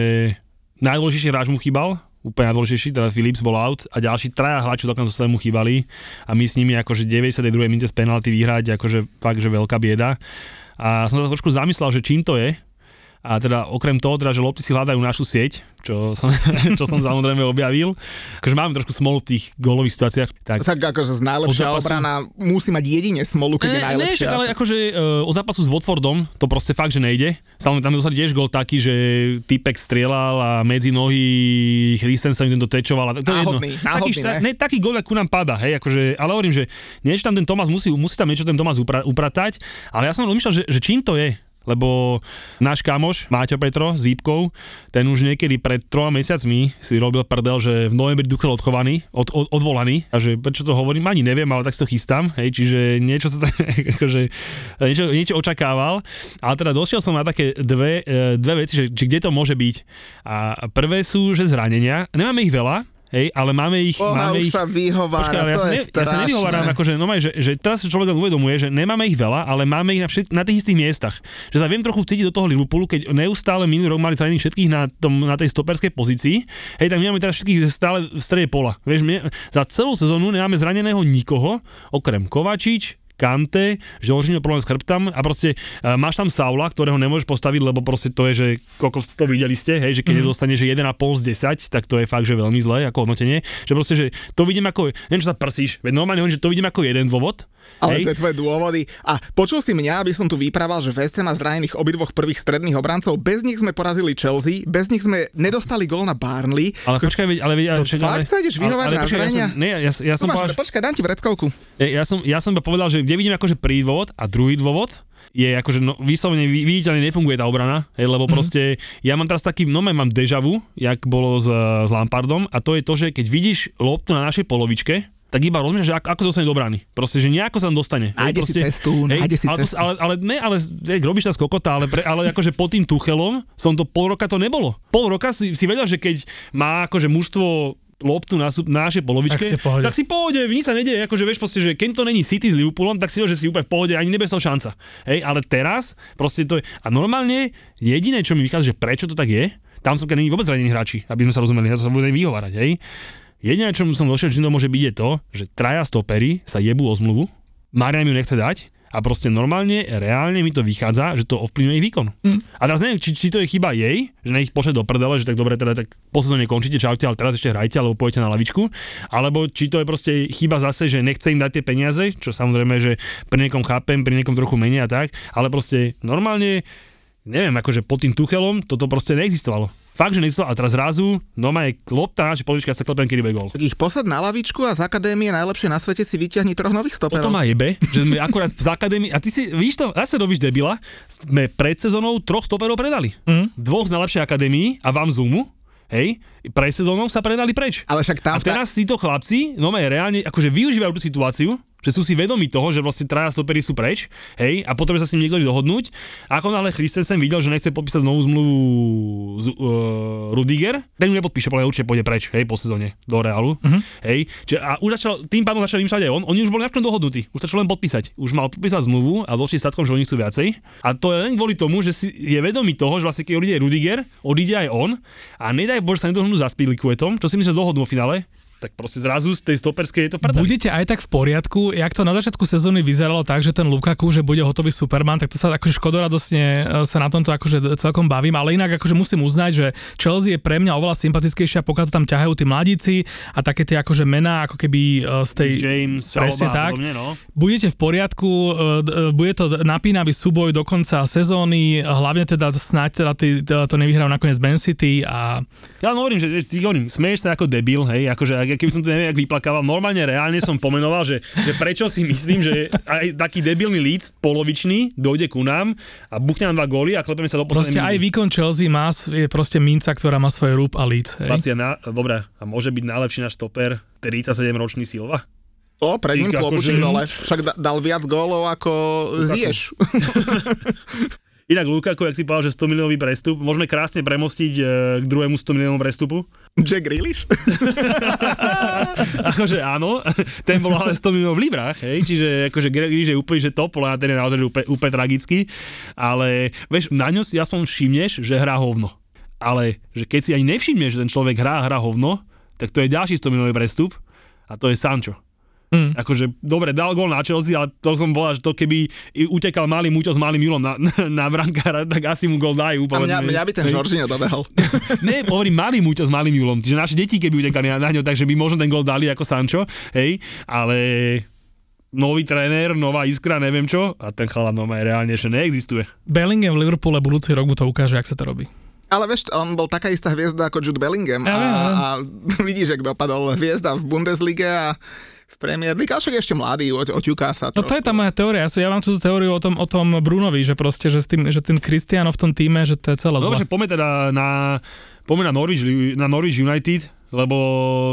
najdôležitejší hráč mu chýbal, úplne najdôležitejší, teda Philips bol out a ďalší traja hráči celkom to mu chýbali a my s nimi akože 92. minúte z penalty vyhrať, akože fakt, že veľká bieda. A som sa trošku zamyslel, že čím to je, a teda okrem toho, teda, že lopty si hľadajú našu sieť, čo som, čo som samozrejme objavil. Takže máme trošku smolu v tých gólových situáciách. Tak, Tak akože z najlepšia zápasu- obrana musí mať jedine smolu, keď je Ne, ne, najlepšia. však, ale akože uh, o zápasu s Watfordom to proste fakt, že nejde. Samozrejme, tam dostali tiež gol taký, že typek strieľal a medzi nohy Christensen im to tečoval. A to je jedno. Náhodný, taký, ne? ne, taký gol, ako nám pada, hej, akože, ale hovorím, že niečo tam ten Tomas musí, musí tam niečo ten Tomas upra- upratať, ale ja som rozmýšľal, že, že čím to je, lebo náš kamoš, Máťo Petro s Výpkou, ten už niekedy pred troma mesiacmi si robil prdel, že v novembri Duchel odchovaný, od, od, odvolaný, a že prečo to hovorím, ani neviem, ale tak si to chystám, hej, čiže niečo sa akože, niečo, niečo očakával, ale teda došiel som na také dve, e, dve veci, že či kde to môže byť. A prvé sú, že zranenia, nemáme ich veľa, Hej, ale máme ich... Boha, máme už ich, sa vyhovára, Počkaj, ale ja to sa, je ne, ja sa nevyhováram, akože, no že, že teraz sa človek uvedomuje, že nemáme ich veľa, ale máme ich na, všet, na tých istých miestach. Že sa viem trochu vcítiť do toho Liverpoolu, keď neustále minulý rok mali zranených všetkých na, tom, na tej stoperskej pozícii. Hej, tak my máme teraz všetkých stále v strede pola. Vieš, my, za celú sezónu nemáme zraneného nikoho, okrem Kovačič, Kante, Žoržino problém s chrbtom a proste uh, máš tam Saula, ktorého nemôžeš postaviť, lebo proste to je, že koľko to videli ste, hej, že keď mm. nedostane, že 1,5 z 10, tak to je fakt, že veľmi zlé ako hodnotenie. Že proste, že to vidím ako, neviem, čo sa prsíš, veď normálne hovorím, že to vidím ako jeden dôvod, Ale hej, tie tvoje dôvody. A počul si mňa, aby som tu vyprával, že West Ham má zranených obidvoch prvých stredných obrancov. Bez nich sme porazili Chelsea, bez nich sme nedostali gol na Barnley. ale počkaj, veď, ale veď, To však, fakt sa ideš vyhovárať na počkaj, ja zranenia? som, ne, ja, ja som máš, povedal, počkaj, dám ti vreckovku. ja, ja, som, ja som povedal, že kde vidím akože prvý dôvod a druhý dôvod, je akože no, vyslovene vi- viditeľne nefunguje tá obrana, hej, lebo mm-hmm. proste ja mám teraz taký, no mám déjà vu, jak bolo s, s Lampardom a to je to, že keď vidíš loptu na našej polovičke, tak iba rozmýšľaš, že ako, ako dostane do brany. Proste, že nejako sa tam dostane. Nájde si cestu, nájde si ale, to, cestu. ale, ale, ne, ale jak robíš tá skokota, ale, pre, ale akože pod tým Tuchelom som to pol roka to nebolo. Pol roka si, si vedel, že keď má akože mužstvo loptu na, na našej polovičke, Tak si pohode. tak si v pohode, nič sa nedieje, akože vieš proste, že keď to není City s Liverpoolom, tak si vieš, že si úplne v pohode, ani nebesol šanca. Hej, ale teraz, proste to je, a normálne jediné, čo mi vychádza, že prečo to tak je, tam som keď není vôbec zranení hráči, aby sme sa rozumeli, ja sa budem vyhovárať, hej. Jediné, čo som došiel, že to môže byť, je to, že traja stopery sa jebú o zmluvu, Marian ju nechce dať a proste normálne, reálne mi to vychádza, že to ovplyvňuje ich výkon. Mm. A teraz neviem, či, či to je chyba jej, že nech ich pošle do prdele, že tak dobre, teda tak po sezóne končíte, čaute, ale teraz ešte hrajte, alebo pôjdete na lavičku, alebo či to je proste chyba zase, že nechce im dať tie peniaze, čo samozrejme, že pri niekom chápem, pri niekom trochu menej a tak, ale proste normálne, neviem, akože pod tým Tuchelom toto proste neexistovalo. Fakt, že neexistovalo. A teraz zrazu, no má je lopta, že polička sa klepem, kedy bude. Tak ich posad na lavičku a z akadémie najlepšie na svete si vyťahni troch nových stoperov. ma jebe, že sme akurát v akadémii, a ty si, víš to, zase robíš debila, sme pred sezónou troch stoperov predali. Mm. Dvoch z najlepšej akadémii a vám Zoomu, hej, pred sezónou sa predali preč. Ale však tam A teraz títo chlapci, no reálne, akože využívajú tú situáciu, že sú si vedomi toho, že vlastne traja stopery sú preč, hej, a potrebuje sa s ním niekto dohodnúť. A ako náhle Christensen videl, že nechce podpísať novú zmluvu z, uh, Rudiger, ten ju nepodpíše, ale určite pôjde preč, hej, po sezóne do Realu, uh-huh. hej. Čiže, a už začal, tým pádom začal vymýšľať aj on, oni už boli nakon dohodnutí, už stačilo len podpísať. Už mal podpísať zmluvu a došli statkom, že oni chcú viacej. A to je len kvôli tomu, že si je vedomý toho, že vlastne keď odíde Rudiger, odíde aj on a nedaj Bože sa nedohodnú za Spilikuetom, čo si myslím, že dohodnú v finále, tak proste zrazu z tej stoperskej je to prdel. Budete aj tak v poriadku, jak to na začiatku sezóny vyzeralo tak, že ten Lukaku, že bude hotový Superman, tak to sa akože škodoradosne e, sa na tomto akože celkom bavím, ale inak akože musím uznať, že Chelsea je pre mňa oveľa sympatickejšia, pokiaľ to tam ťahajú tí mladíci a také tie akože mená ako keby e, z tej... James, Presne Alba tak. podobne, no. Budete v poriadku, e, bude to napínavý súboj do konca sezóny, hlavne teda snáď teda ty, teda to nevyhrajú nakoniec Man City a Ja hovorím, že hovorím, smeješ sa ako debil, hej, akože ak- keby som to neviem, jak vyplakával, normálne reálne som pomenoval, že, že prečo si myslím, že aj taký debilný líc, polovičný, dojde ku nám a buchne nám dva góly a klepeme sa do proste poslednej aj výkon Chelsea má, je proste minca, ktorá má svoj rúb a líc. Chlapci, na, dobre, a môže byť najlepší náš stoper 37-ročný Silva? O, pred ním klobučík dole. Však da- dal viac gólov ako zješ. Inak Lukaku, jak si povedal, že 100 miliónový prestup, môžeme krásne premostiť e, k druhému 100 miliónovom prestupu. Jack Grealish? akože áno, ten bol ale 100 miliónov v librách, hej, čiže akože Grealish je úplne, že top, ale ten je naozaj úplne, úplne tragický, ale vieš, na ňo si aspoň všimneš, že hrá hovno. Ale že keď si ani nevšimneš, že ten človek hrá, hrá hovno, tak to je ďalší 100 miliónový prestup a to je Sancho. Mm. Akože, dobre, dal gól na Chelsea, ale to som povedal, že to keby i utekal malý Muťo s malým Julom na, na, brankára, tak asi mu gól dajú. A mňa, mňa by ten. Žoržino dobehol. ne, hovorím malý Muťo s malým Julom, čiže naše deti keby utekali na, na ňo, takže by možno ten gol dali ako Sancho, hej, ale nový tréner, nová iskra, neviem čo, a ten chalán no reálne ešte neexistuje. Bellingham v Liverpoole budúci rok mu to ukáže, jak sa to robí. Ale vieš, on bol taká istá hviezda ako Jude Bellingham a, a vidíš, jak dopadol hviezda v Bundeslige a v Premier League, však ešte mladý, o- oťuká sa No to je trošku. tá moja teória. Ja, som- ja mám túto teóriu o tom, o tom Brunovi, že proste, že, s tým, že ten Cristiano v tom týme, že to je celé Dobre, zle. že poďme teda na, poďme na Norwich, na Norwich United, lebo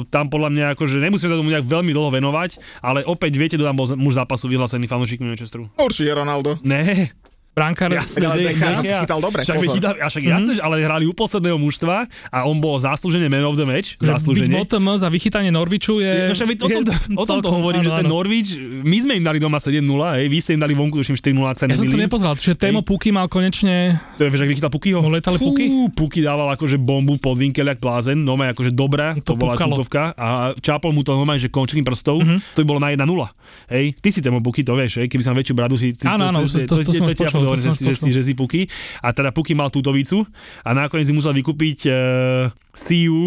tam podľa mňa akože nemusíme sa tomu nejak veľmi dlho venovať, ale opäť viete, kto tam bol muž zápasu vyhlásený fanúšikmi Manchesteru. Určite Ronaldo. Ne, Brankár, Jasné, Ale si ja- chytal dobre, Však, chytal, a však že ale hrali u posledného mužstva a on bol zaslúžene man of the match, že byť zaslúžene. bottom za vychytanie Norviču je... No však o tom, o tom to celkom- hovorím, že áno, ten áno. Norwich, my sme im dali doma 7-0, hej, vy ste im dali vonku, tuším 4-0, ak sa Ja som to nepozeral, čiže Témo Puky mal konečne... To je, vieš, ak vychytal Pukyho? Mu lietali puky? Puky dával akože bombu pod vinkel, jak blázen, no akože dobrá, to, To bola tutovka a čápol mu to normálne, že končením prstov, Mhm. to by bolo na 1-0. Hej, ty si témo Puky, to vieš, hej, keby som väčšiu bradu si... Áno, áno, to- to- to som že, už si- že, si, že si Puky. A teda Puky mal tútovicu a nakoniec si musel vykúpiť uh, Siu,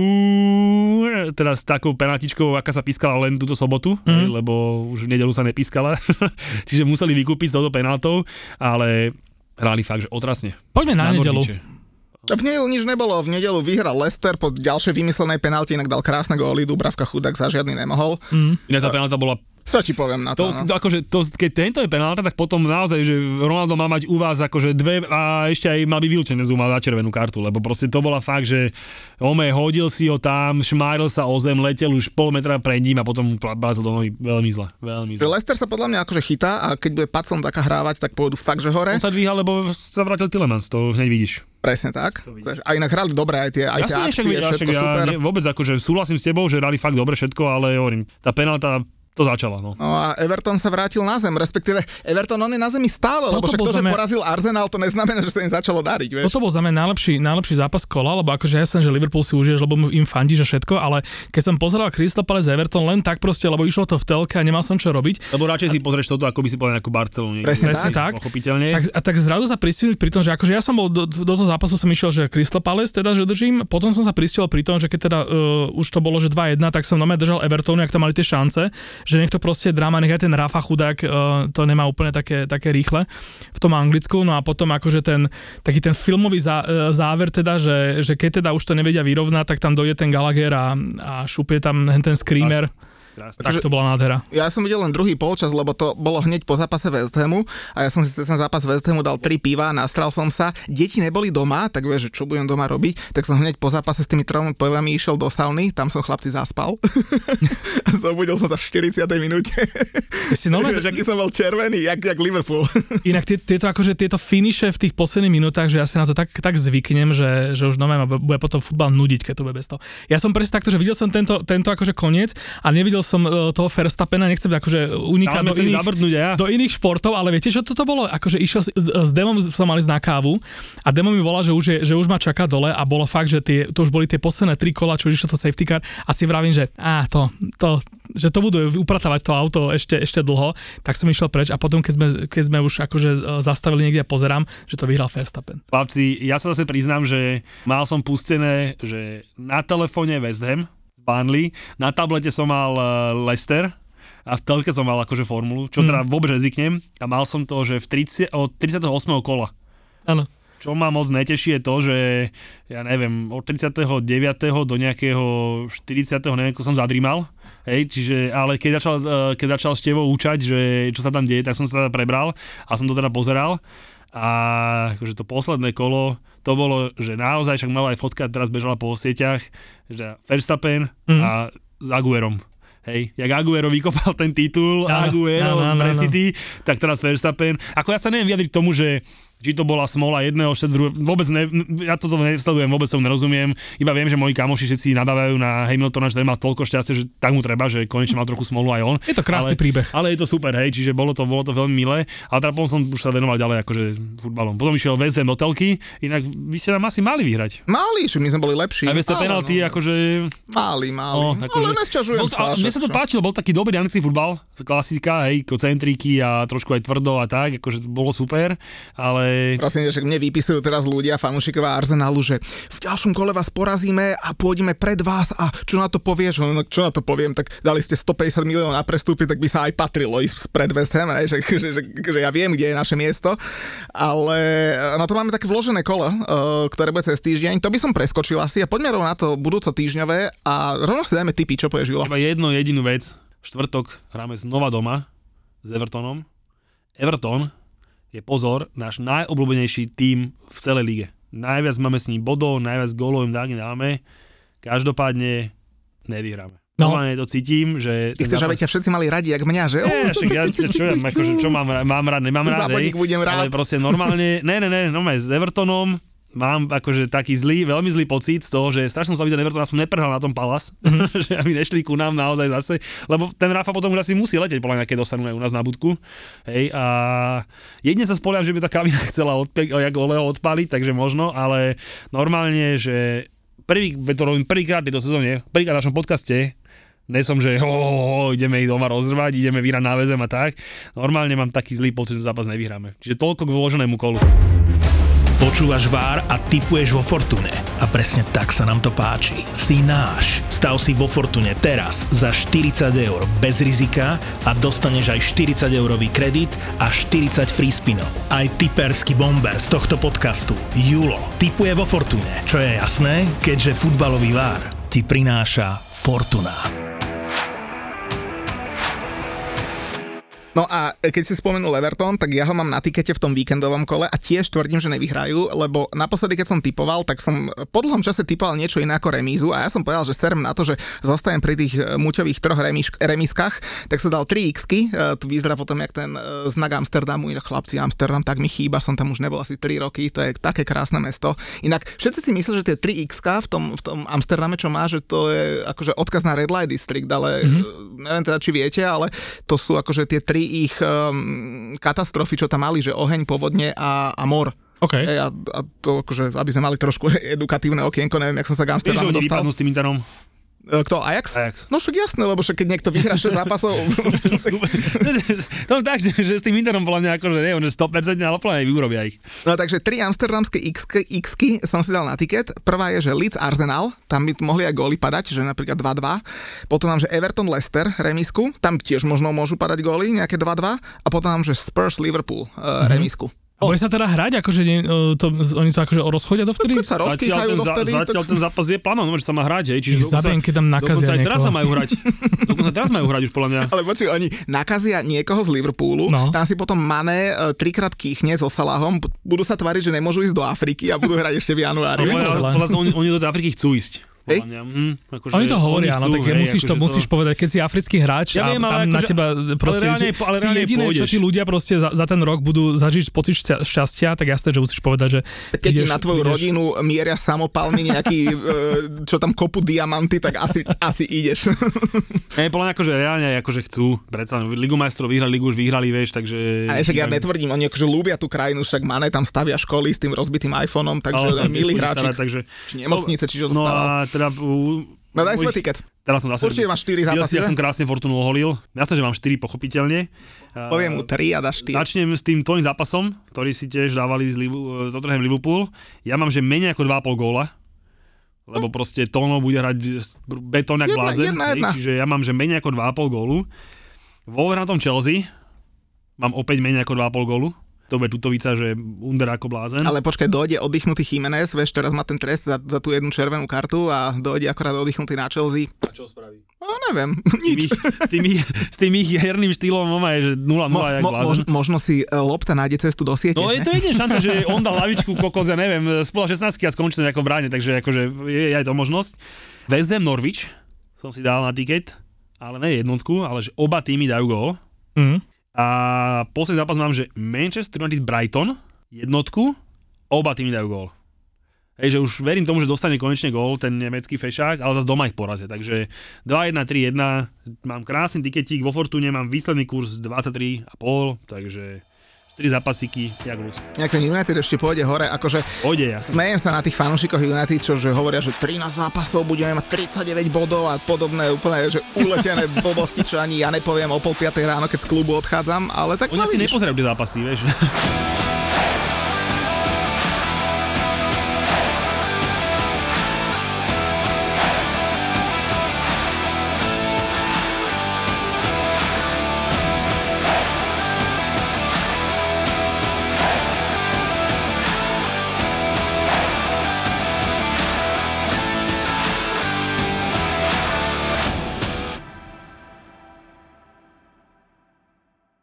teda s takou penaltičkou, aká sa pískala len túto sobotu, hej, lebo už v nedelu sa nepískala. Čiže museli vykúpiť s touto penaltou, ale hrali fakt, že otrasne. Poďme na, nedelu. Norwiche. V nedelu nič nebolo, v nedelu vyhral Leicester po ďalšej vymyslenej penalti, inak dal krásne góly, Dubravka chudák za žiadny nemohol. Inak tá penalta bola Čo ti poviem na to? To, no? akože, to, keď tento je penálta, tak potom naozaj, že Ronaldo mal mať u vás akože dve a ešte aj mal by vylčené zúmal za červenú kartu, lebo proste to bola fakt, že Ome hodil si ho tam, šmáril sa o zem, letel už pol metra pred ním a potom bázil do nohy veľmi zle. Veľmi zle. Leicester sa podľa mňa akože chytá a keď bude Pacon taká hrávať, tak pôjdu fakt, že hore. On sa dvíha, lebo sa vrátil Tillemans, to hneď vidíš. Presne tak. A inak hrali dobre aj tie, aj tie Jasne, akcie, však, všetko však super. ja ne, vôbec akože súhlasím s tebou, že hrali fakt dobre všetko, ale hovorím, tá penálta to začala, no. No a Everton sa vrátil na zem, respektíve Everton on je na zemi stále, lebo Toto však bol to, že za mňa- porazil Arsenal, to neznamená, že sa im začalo dariť, vieš. Toto bol za mňa najlepší, najlepší zápas kola, lebo akože ja som, že Liverpool si užiješ, lebo mu im fandíš a všetko, ale keď som pozeral Crystal Palace Everton len tak proste, lebo išlo to v telke a nemal som čo robiť, Lebo radšej si pozrieš toto, ako by si povedal nejakú Barcelonu. Presne Presne tak. Pochopiteľne. Tak, a tak zrazu sa pristihnuť pri tom, že akože ja som bol do, do toho zápasu som išiel, že Crystal Palace teda, že držím, potom som sa pristihol pri tom, že keď teda uh, už to bolo, že 2-1, tak som normálne držal Evertonu, ak tam mali tie šance, že nech to proste drama, nech aj ten Rafa chudák uh, to nemá úplne také, také rýchle v tom Anglicku, no a potom akože ten taký ten filmový zá, uh, záver teda, že, že keď teda už to nevedia vyrovnať, tak tam dojde ten Gallagher a, a šupie tam ten screamer. Krásne. Tak to bola nádhera. Ja som videl len druhý polčas, lebo to bolo hneď po zápase West Hamu a ja som si ten zápas West Hamu dal tri piva, nastral som sa. Deti neboli doma, tak vieš, čo budem doma robiť, tak som hneď po zápase s tými tromi pivami išiel do sauny, tam som chlapci zaspal. zobudil som sa v 40. minúte. Si normálne- Vieš, aký som bol červený, jak, jak Liverpool. Inak tie, tieto, akože tieto finiše v tých posledných minútach, že ja si na to tak, tak zvyknem, že, že už ma bude potom futbal nudiť, keď to bude bez toho. Ja som presne takto, že videl som tento, tento akože koniec a nevidel som uh, toho Verstappena, nechcem akože unikať do iných, ja. do iných športov, ale viete, čo toto bolo? Akože išiel s, s Demom som mali na kávu a Demo mi volá, že už, je, že už ma čaká dole a bolo fakt, že tie, to už boli tie posledné tri kola, čo už išlo to safety car a si vravím, že á, to, to, že to budú upratávať to auto ešte, ešte dlho, tak som išiel preč a potom, keď sme, keď sme už akože e, zastavili niekde a pozerám, že to vyhral Verstappen. Chlapci, ja sa zase priznám, že mal som pustené, že na telefóne West Ham Burnley, na tablete som mal eh, Leicester a v telke som mal akože formulu, čo teda vôbec nezvyknem a mal som to, že v 30, od 38. kola. Áno. Čo ma moc neteší je to, že ja neviem, od 39. do nejakého 40. neviem, som zadrímal. Hej, čiže, ale keď začal, eh, keď začal Števo účať, že čo sa tam deje, tak som sa teda prebral a som to teda pozeral. A akože to posledné kolo, to bolo, že naozaj, však mala aj fotka, teraz bežala po sieťach, že Verstappen Mhm. a s Aguerom. Hej, jak Aguero vykopal ten titul, Áno, Aguero áno, áno, pre áno. City, tak teraz Verstappen. Ako ja sa neviem vyjadriť tomu, že či to bola smola jedného, druhého, vôbec ne, ja toto nesledujem, vôbec som nerozumiem, iba viem, že moji kamoši všetci nadávajú na Hamiltona, že ten mal toľko šťastia, že tak mu treba, že konečne mal trochu smolu aj on. Je to krásny ale, príbeh. Ale je to super, hej, čiže bolo to, bolo to veľmi milé, ale teda potom som už sa venoval ďalej akože futbalom. Potom išiel West Ham do telky, inak vy ste nám asi mali vyhrať. Mali, že my sme boli lepší. Tej Ale penalty, no, akože Mali, mali. No, No, akože- ale nesťažujem bol, sa. a mne sa to páčilo, bol taký dobrý anglický futbal, klasika, hej, kocentriky a trošku aj tvrdo a tak, akože bolo super, ale Prosím, že mne vypisujú teraz ľudia, fanúšikovia Arsenálu, že v ďalšom kole vás porazíme a pôjdeme pred vás a čo na to povieš? No, čo na to poviem, tak dali ste 150 miliónov na prestupy, tak by sa aj patrilo ísť pred West Ham? Že, že, že, že, ja viem, kde je naše miesto, ale no to máme také vložené kolo, uh, ktoré bude cez týždeň, to by som preskočil asi a poďme rovno na to budúco týždňové a rovno si dajme tipy, čo povieš, iba jednu jedinú vec, štvrtok hráme znova doma s Evertonom. Everton je pozor, náš najobľúbenejší tím v celej lige. Najviac máme s ním bodov, najviac gólov im dáne dáme, každopádne nevyhráme. No. Normálne to cítim, že... Ty chceš, aby ťa všetci mali radi, jak mňa, že? Nie, však ja, čo, čo, ja, akože, čo mám, mám rád, nemám rád, budem rád. ale proste normálne, ne, ne, ne, normálne s Evertonom mám akože taký zlý, veľmi zlý pocit z toho, že strašne som sa Everton, som neprehral na tom Palace, Mhm. že aby nešli ku nám naozaj zase, lebo ten Rafa potom už asi musí letieť, podľa mňa, keď dostanú aj u nás na budku, hej, a jedine sa spoliam, že by tá kabina chcela odpe- jak Oleo odpaliť, takže možno, ale normálne, že prvý, to robím prvýkrát v tejto sezóne, prvýkrát v našom podcaste, Ne som, že ho, ho, ho, ideme ich doma rozrvať, ideme vyrať na väzem a tak. Normálne mám taký zlý pocit, že zápas nevyhráme. Čiže toľko k vloženému kolu. Počúvaš Vár a typuješ vo Fortune. A presne tak sa nám to páči. Si náš. Stav si vo Fortune teraz za 40 eur bez rizika a dostaneš aj 40 eurový kredit a 40 free spinov. Aj typerský bomber z tohto podcastu, Julo, typuje vo Fortune. Čo je jasné, keďže futbalový Vár ti prináša Fortuna. No a keď si spomenul Everton, tak ja ho mám na tikete v tom víkendovom kole a tiež tvrdím, že nevyhrajú, lebo naposledy, keď som typoval, tak som po dlhom čase typoval niečo iné ako remízu a ja som povedal, že serem na to, že zostajem pri tých e, muťových troch remíš, remískach, tak sa dal 3 x to vyzerá potom jak ten e, znak Amsterdamu, chlapci Amsterdam, tak mi chýba, som tam už nebol asi 3 roky, to je také krásne mesto. Inak všetci si myslia, že tie 3 x v tom, v tom Amsterdame, čo má, že to je akože odkaz na Red Light District, ale mm-hmm. neviem teda, či viete, ale to sú akože tie ich um, katastrofy, čo tam mali, že oheň, povodne a, a mor. OK. Hej, a, a to akože, aby sme mali trošku edukatívne okienko, neviem, jak som sa k Amsterdamu dostal. s tým Interom? E, Kto, Ajax? Ajax. No však jasné, lebo však keď niekto vyhrá 6 zápasov, to je tak, že, že s tým Interom podľa mňa akože nie, on je 100% ale plne vyrobia ich. No takže tri amsterdamské X-ky som si dal na tiket. Prvá je, že Leeds Arsenal, tam by mohli aj góly padať, že napríklad 2-2. Potom mám, že Everton Leicester, remisku, tam tiež možno môžu padať góly, nejaké 2-2. A potom mám, že Spurs Liverpool, uh, remisku. A bude sa teda hrať, akože nie, e, to, oni to akože rozchodia dovtedy? Keď sa Zatiaľ rozkýchajú ten, za, dovtedy, zatiaľ tak... ten zápas je plánom, že sa má hrať, hej, čiže Ich zabijem, keď tam nakazia dokonca aj teraz sa majú hrať. Dokonca teraz majú hrať už podľa mňa. Ale počuj, oni nakazia niekoho z Liverpoolu, No. tam si potom Mané e, trikrát kýchne so Salahom, budú sa tváriť, že nemôžu ísť do Afriky a budú hrať ešte v januári. Ale- Ale, ale, ale oni, oni do Afriky chcú ísť. Hej? Mňa. Hm, akože Oni to hovoria, chcú, tak hej, musíš, to, akože musíš povedať, keď si africký hráč Ja a viem, ale tam na akože- teba ale proste, reálne- že ale si reálne jediné, čo pôjdeš. tí ľudia proste za, za ten rok budú zažiť pocit šťa- šťastia, tak jasné, že musíš povedať, že Keď ti ideš- na tvoju ideš- rodinu mieria samopalmi nejaký, e, čo tam kopu diamanty, tak asi, asi ideš. Ne, podľa mňa akože reálne akože chcú. Predsa Ligu majstrov vyhrali, Ligu už vyhrali, vieš, takže... A však ja netvrdím, oni akože ľúbia tú krajinu, však Mané tam stavia školy s tým rozbitým iPhoneom, takže Ale milí hráči. takže... Či nemocnice, či čo No a teda... u- No daj svoj tiket. Teraz som zase... Určite máš štyri Ja, zápasy, ja som krásne Fortunu oholil. Jasné, že mám 4 pochopiteľne. Poviem mu 3 a dáš 4. Začnem s tým tvojim zápasom, ktorý si tiež dávali z Livu, Tottenham Liverpool. Ja mám, že menej ako 2,5 góla. Lebo proste Tono bude hrať betón jak Jedna, blázen. jedna, jedna. Čiže ja mám, že menej ako 2,5 gólu. Tom Chelsea mám opäť menej ako 2,5 gólu. To bude tutovica, že under ako blázen. Ale počkaj, dojde oddychnutý Jiménez, vieš, teraz má ten trest za, za tú jednu červenú kartu a dojde akorát oddychnutý na Chelsea. A čo spraví? No neviem, nič. s, tým ich, s tým ich herným štýlom on je, že 0-0 Mo, jak mo, blázen. mož, možno si e, lopta nájde cestu do siete. No je to jediná šanca, že on dal lavičku kokos, ja neviem, spola 16 a skončí to nejako v bráne, takže akože je, je aj to možnosť. Ham Norwich som si dal na tiket, ale ne jednotku, ale že oba týmy dajú gól. Mhm. A posledný zápas mám, že Manchester United Brighton jednotku, oba týmy dajú gól. Hej, že už verím tomu, že dostane konečne gól ten nemecký fešák, ale zase doma ich porazia. Takže 2-1, 3-1, mám krásny tiketík, vo Fortune mám výsledný kurz 23,5, takže 4 zápasíky, jak ľud. Nejak ten United ešte pôjde hore, akože Pôjde, jasne. Smejem sa na tých fanúšikoch United, čo že hovoria, že 13 zápasov budeme mať 39 bodov a podobné úplne, že uletené blbosti, čo ani ja nepoviem o pol 5 ráno, keď z klubu odchádzam, ale tak Oni no, vidíš. nepozerajú tie zápasy, vieš.